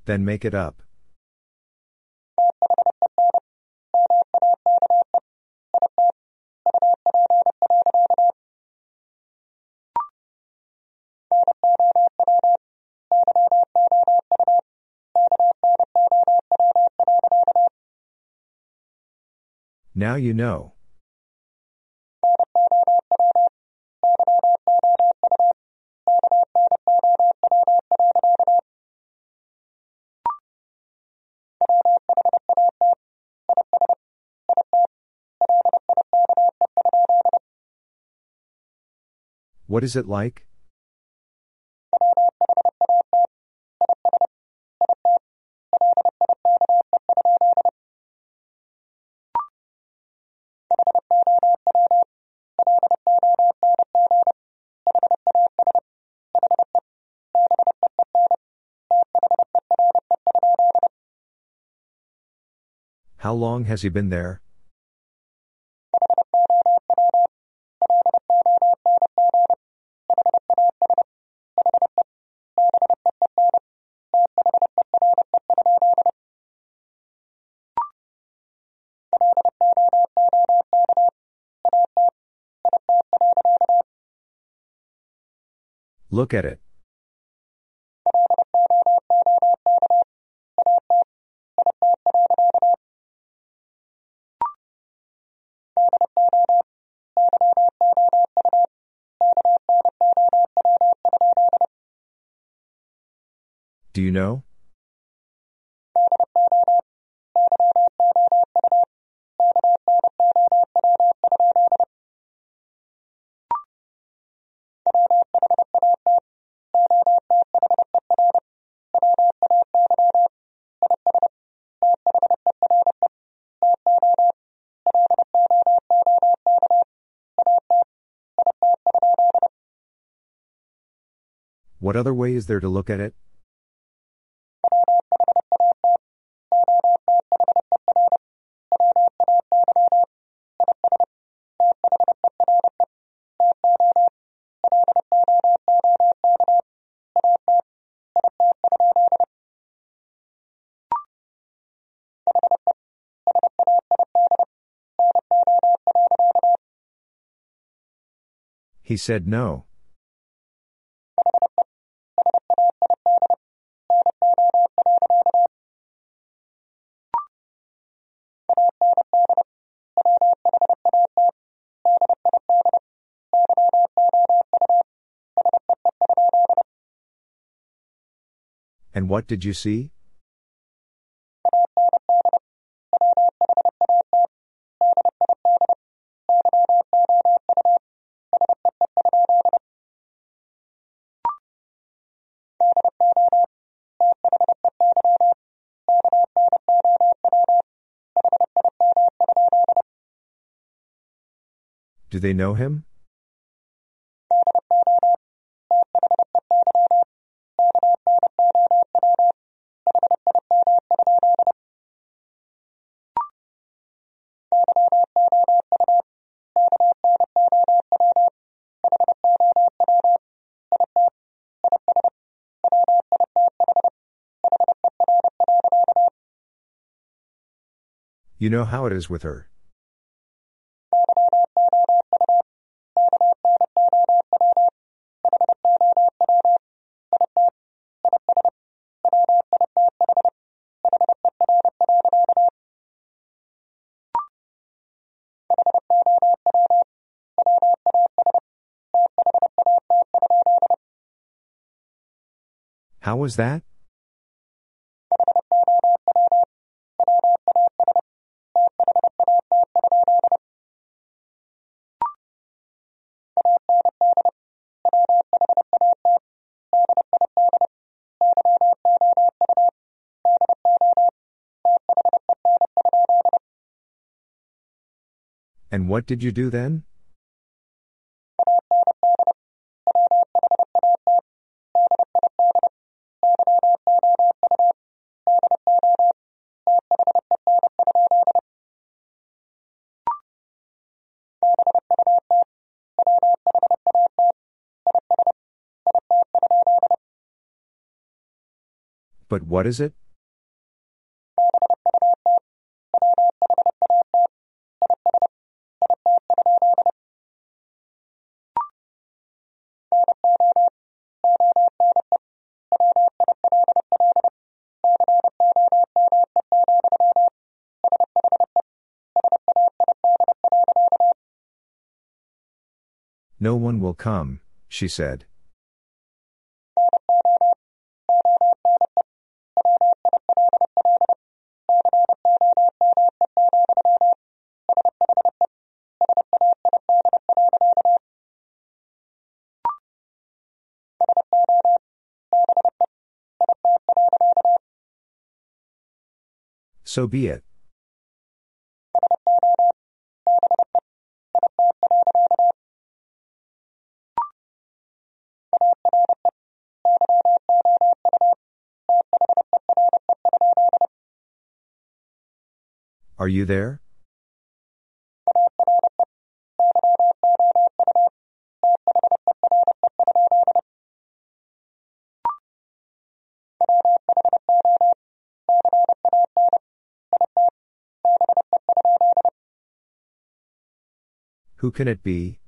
Then make it up. Now you know. What is it like? How long has he been there? Look at it. Do you know? What other way is there to look at it? He said no. And what did you see? Do they know him? You know how it is with her. How was that? What did you do then? But what is it? Come, she said. So be it. Are you there? Who can it be?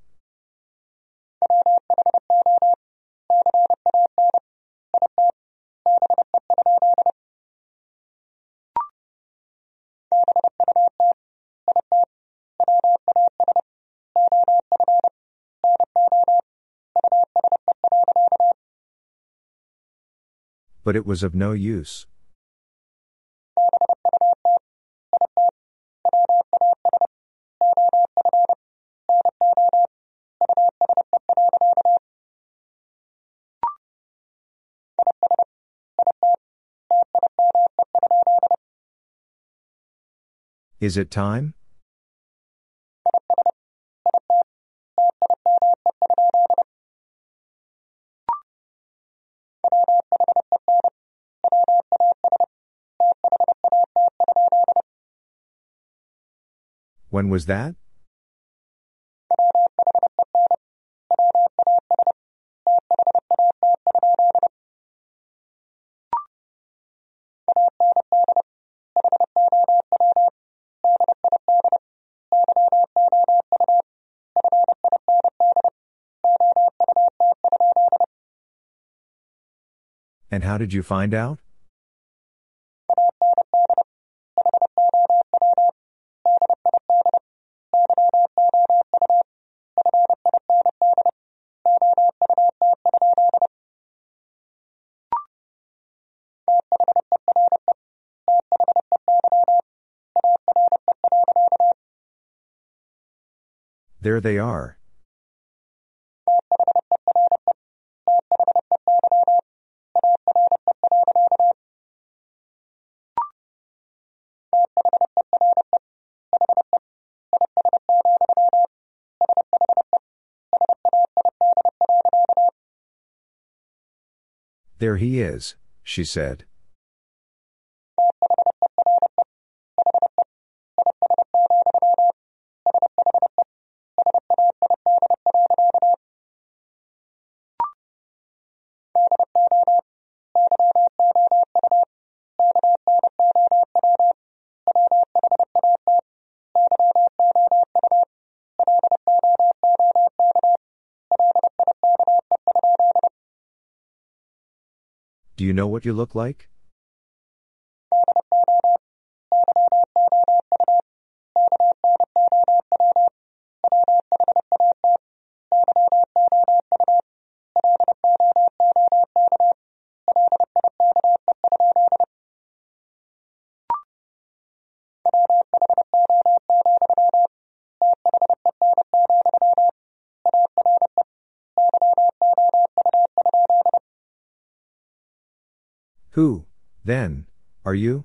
But it was of no use. Is it time? When was that? And how did you find out? There they are. There he is, she said. Know what you look like? Who, then, are you?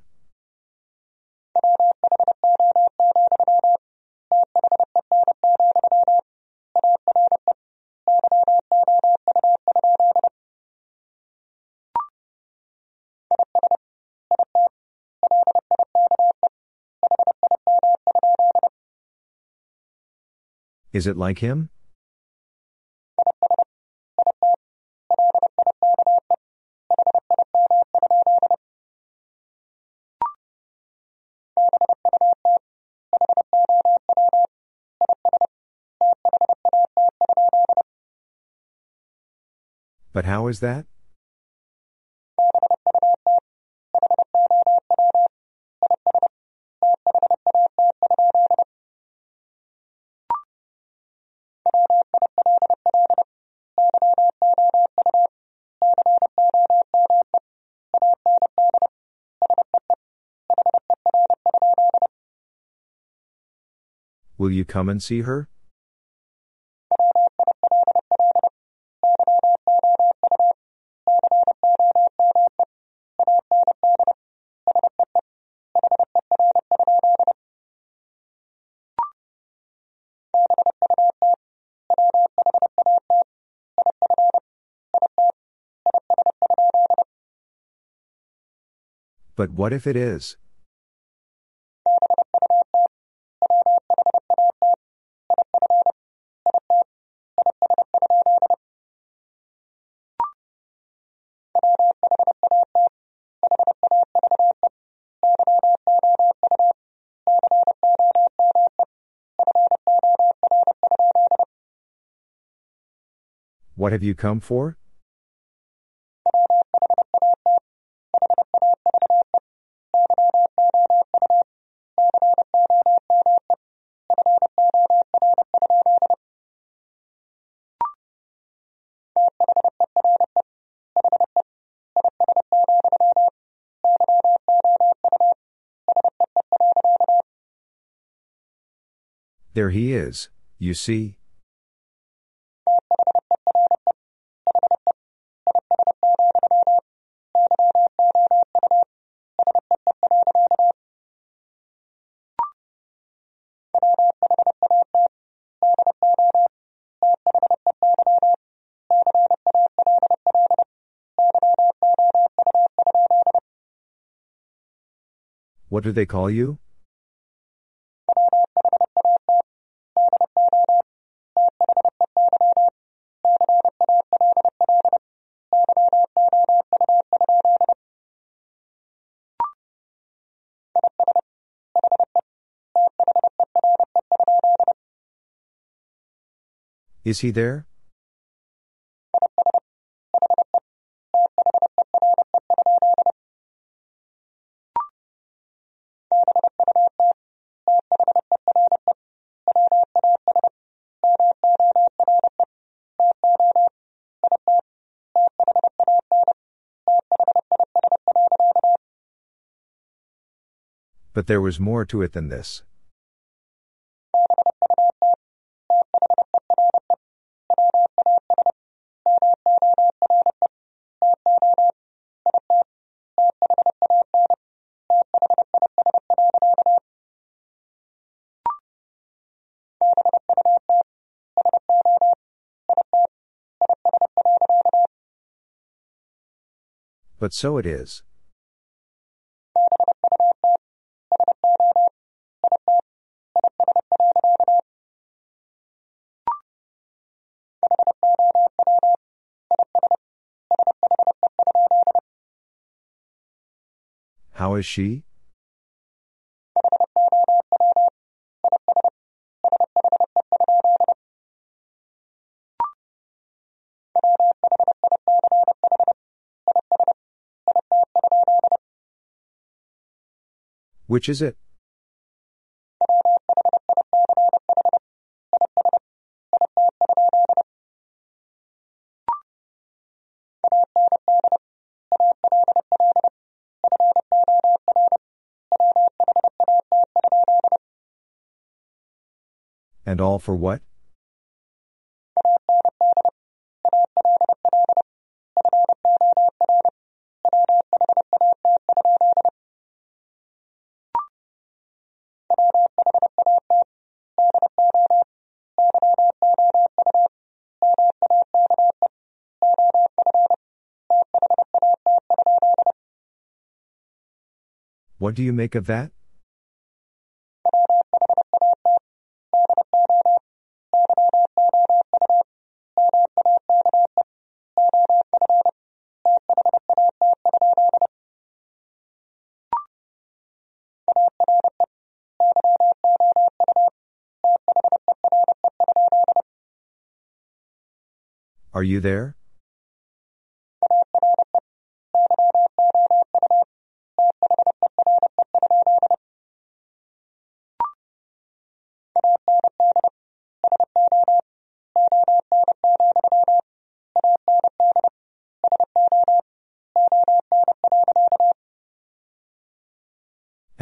Is it like him? But how is that? Will you come and see her? But what if it is? What have you come for? There he is, you see. What do they call you? Is he there? But there was more to it than this. But so it is. How is she? Which is it? And all for what? What do you make of that? Are you there?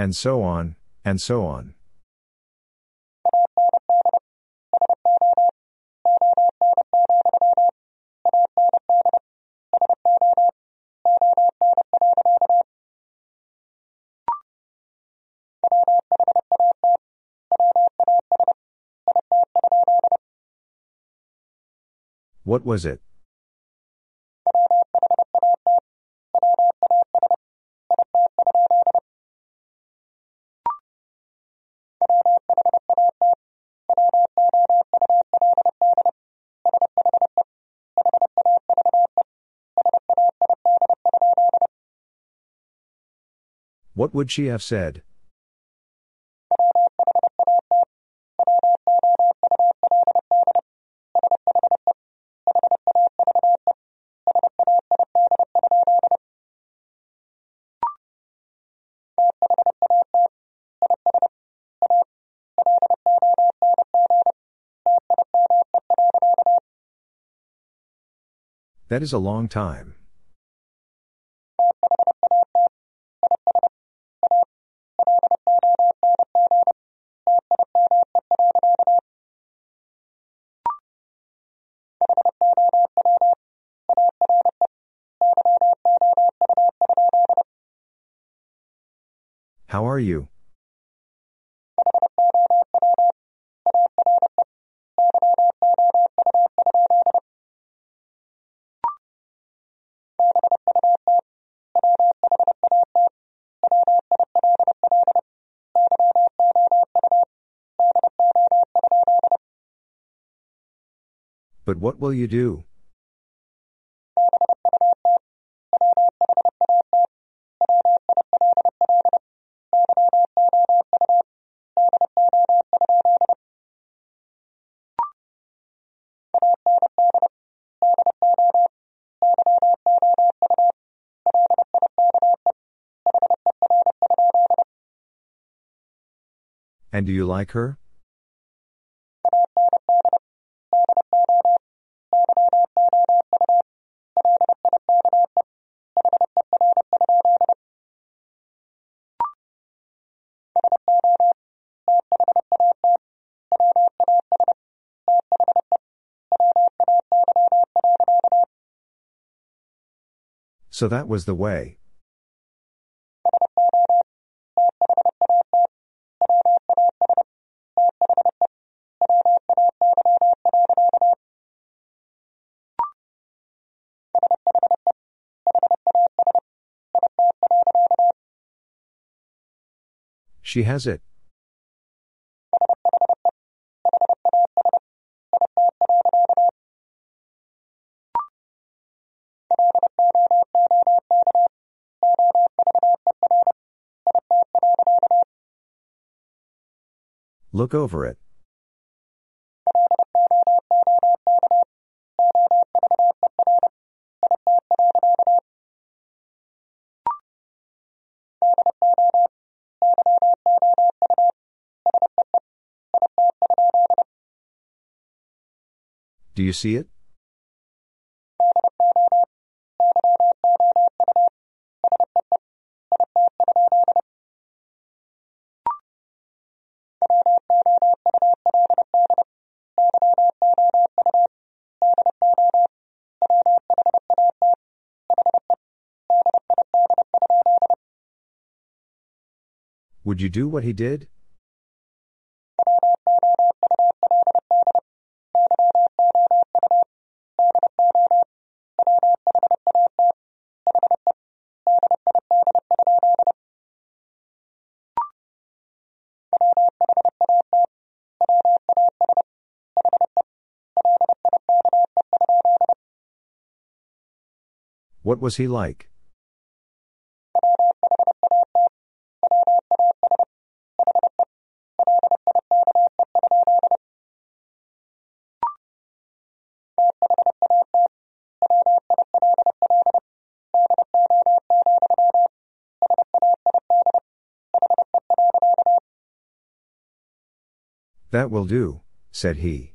And so on, and so on. What was it? What would she have said? That is a long time. But what will you do? And do you like her? So that was the way. She has it. Look over it. Do you see it? Would you do what he did? What was he like? That will do, said he.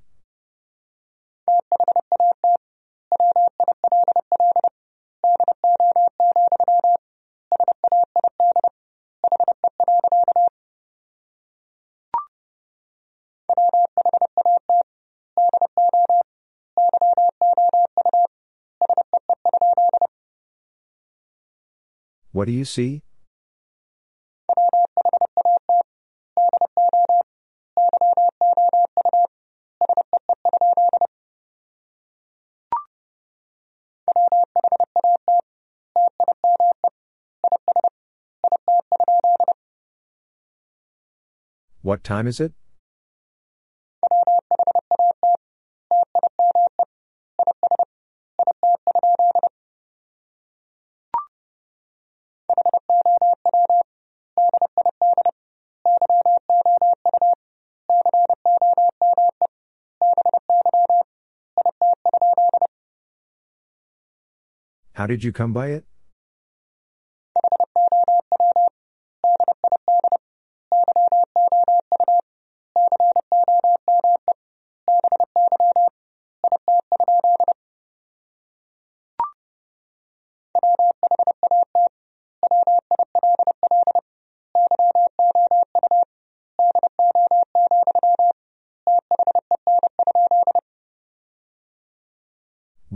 What do you see? Time is it? How did you come by it?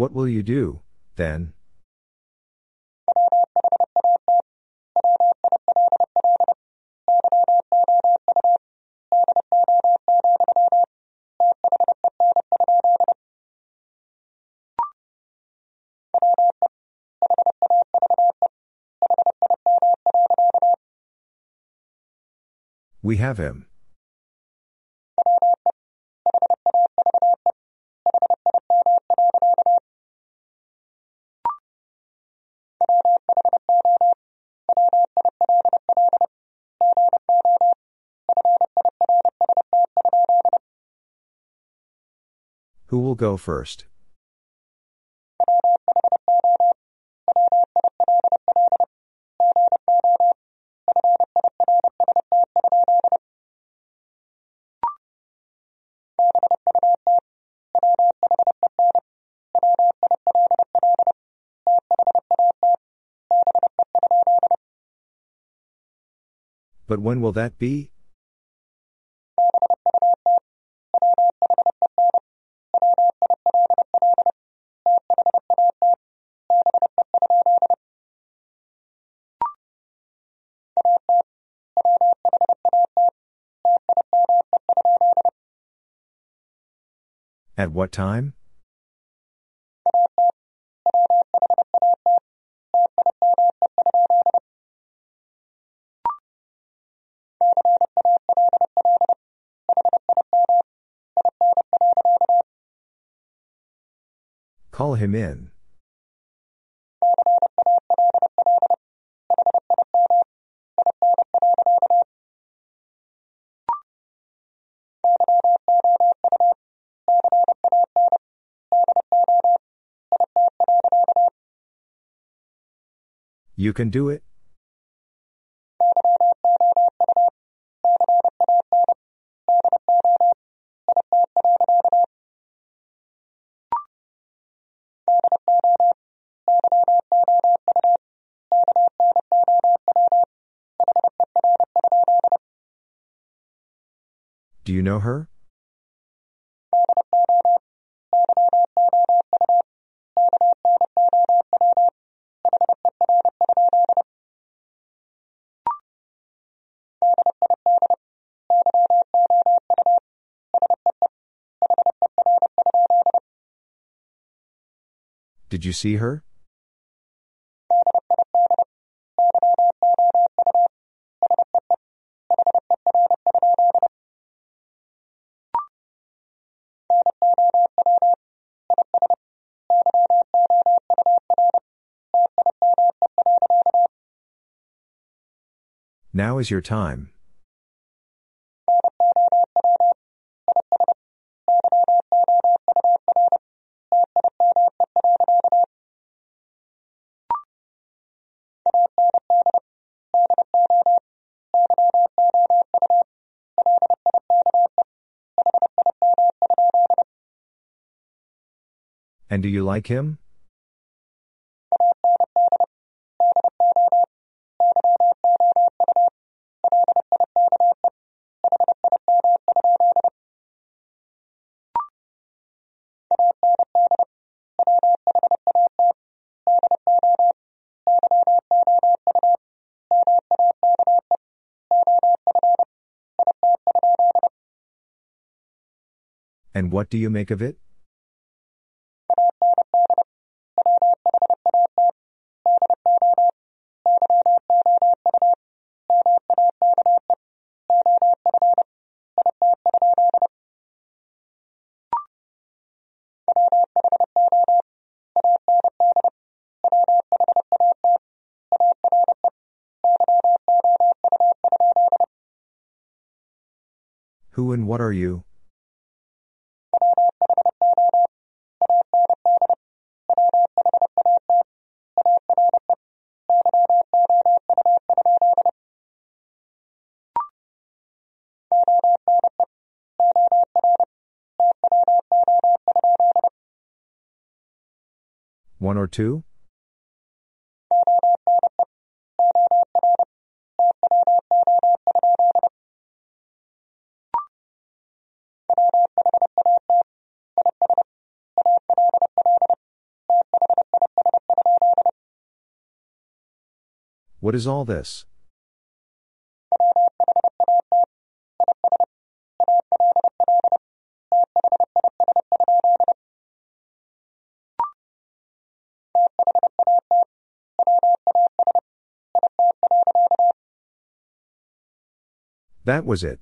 What will you do, then? We have him. Who will go first? But when will that be? At what time? Call him in. You can do it? Do you know her? Did you see her? Now is your time. And do you like him? And what do you make of it? Who and what are you? One or two? What is all this? That was it.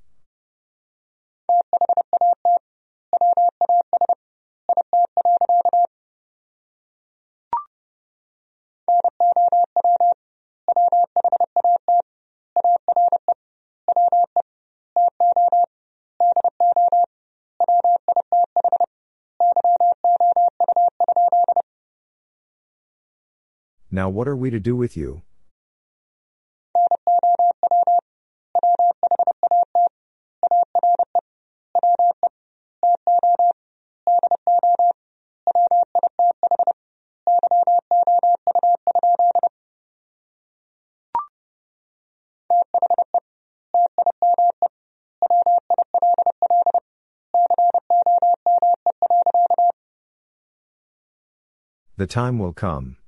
Now what are we to do with you? The time will come.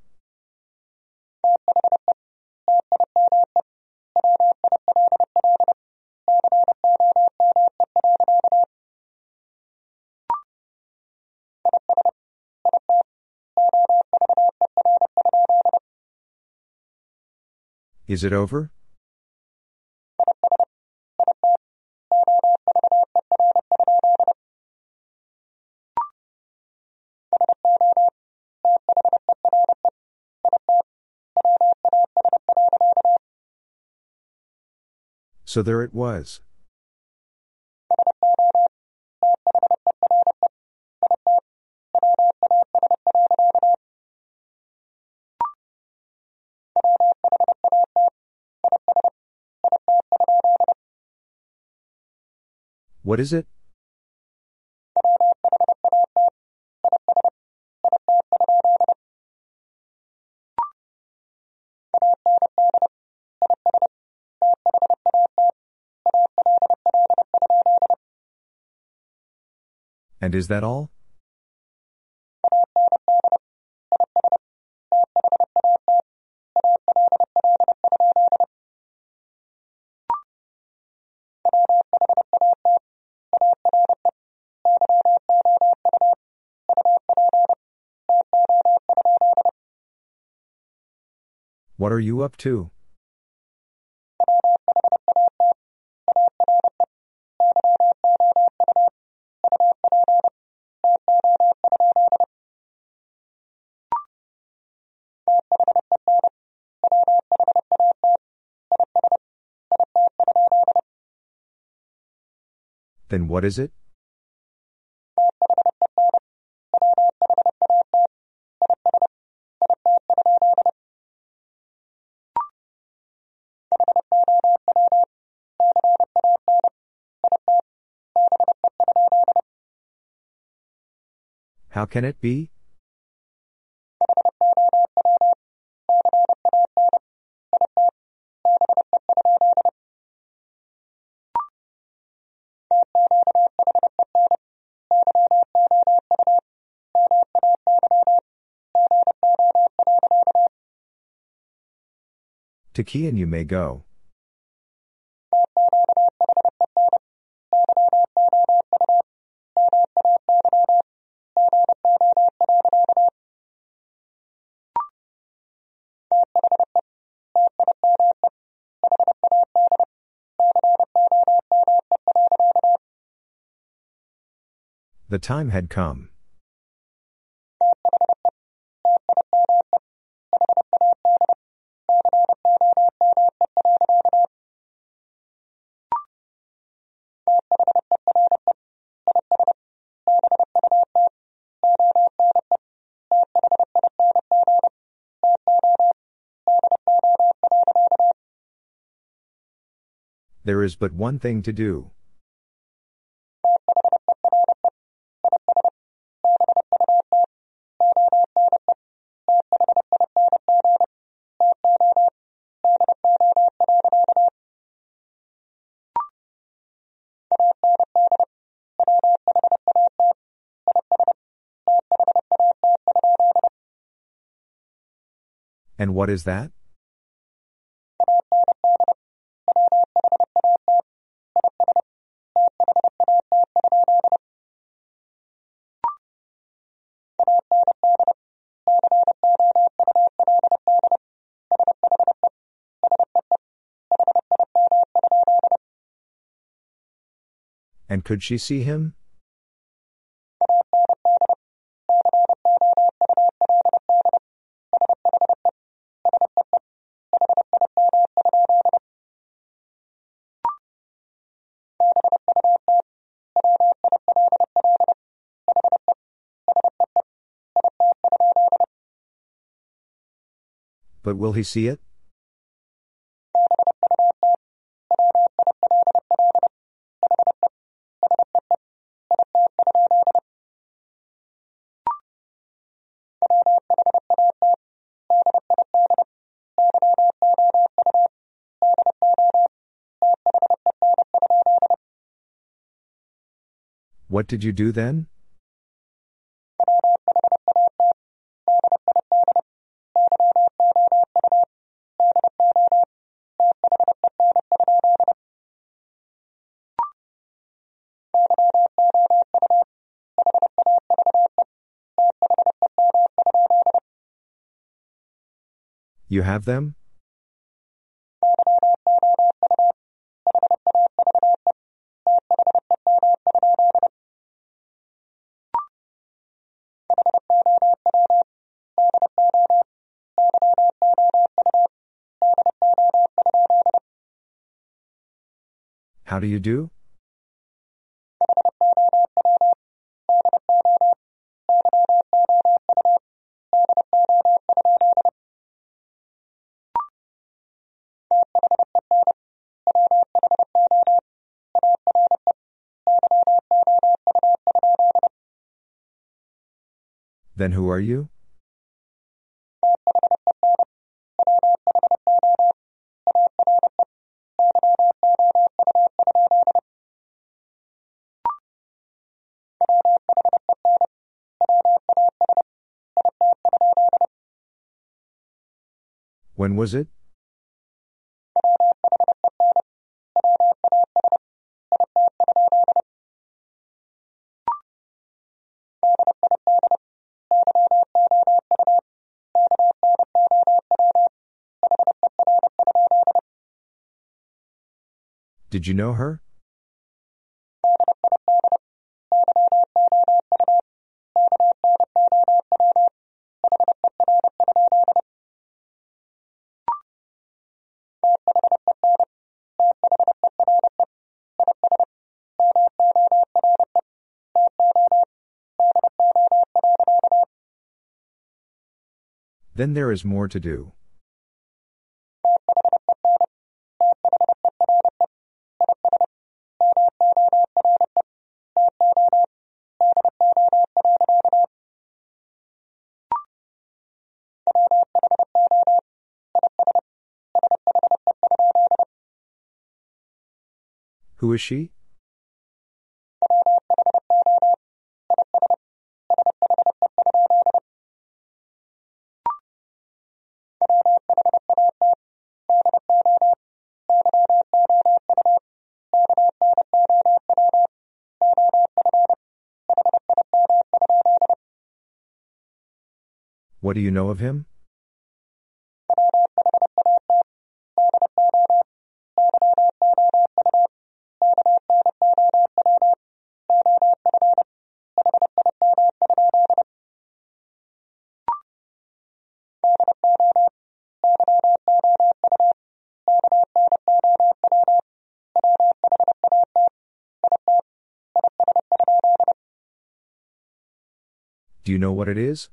Is it over? So there it was. What is it? And is that all? What are you up to? Then what is it? How can it be? To key and you may go. The time had come. There is but one thing to do. What is that? And could she see him? But will he see it? What did you do then? You have them? How do you do? Then who are you? When was it? Did you know her? Then there is more to do. Who is she? What do you know of him? Do you know what it is?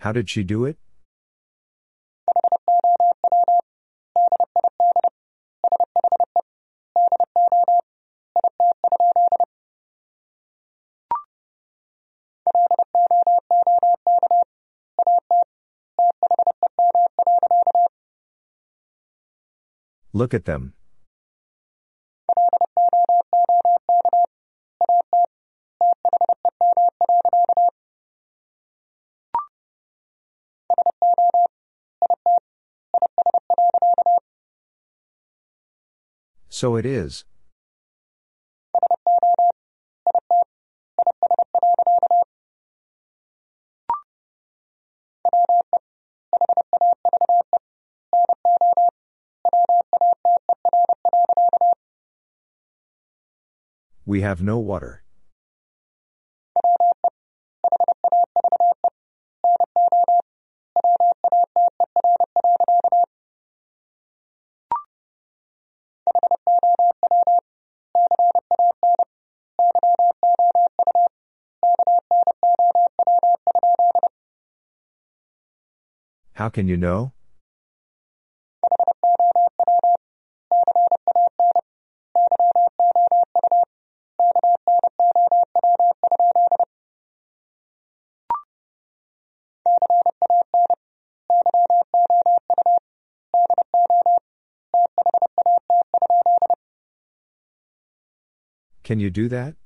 How did she do it? Look at them. So it is. We have no water. How can you know? Can you do that?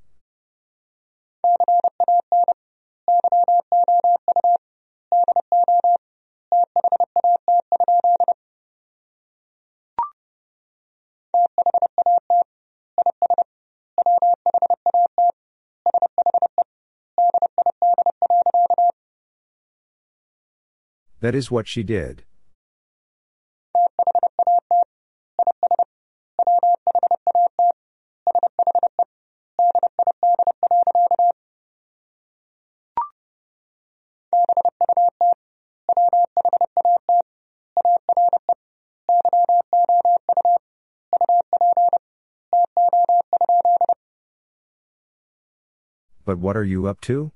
That is what she did. What are you up to?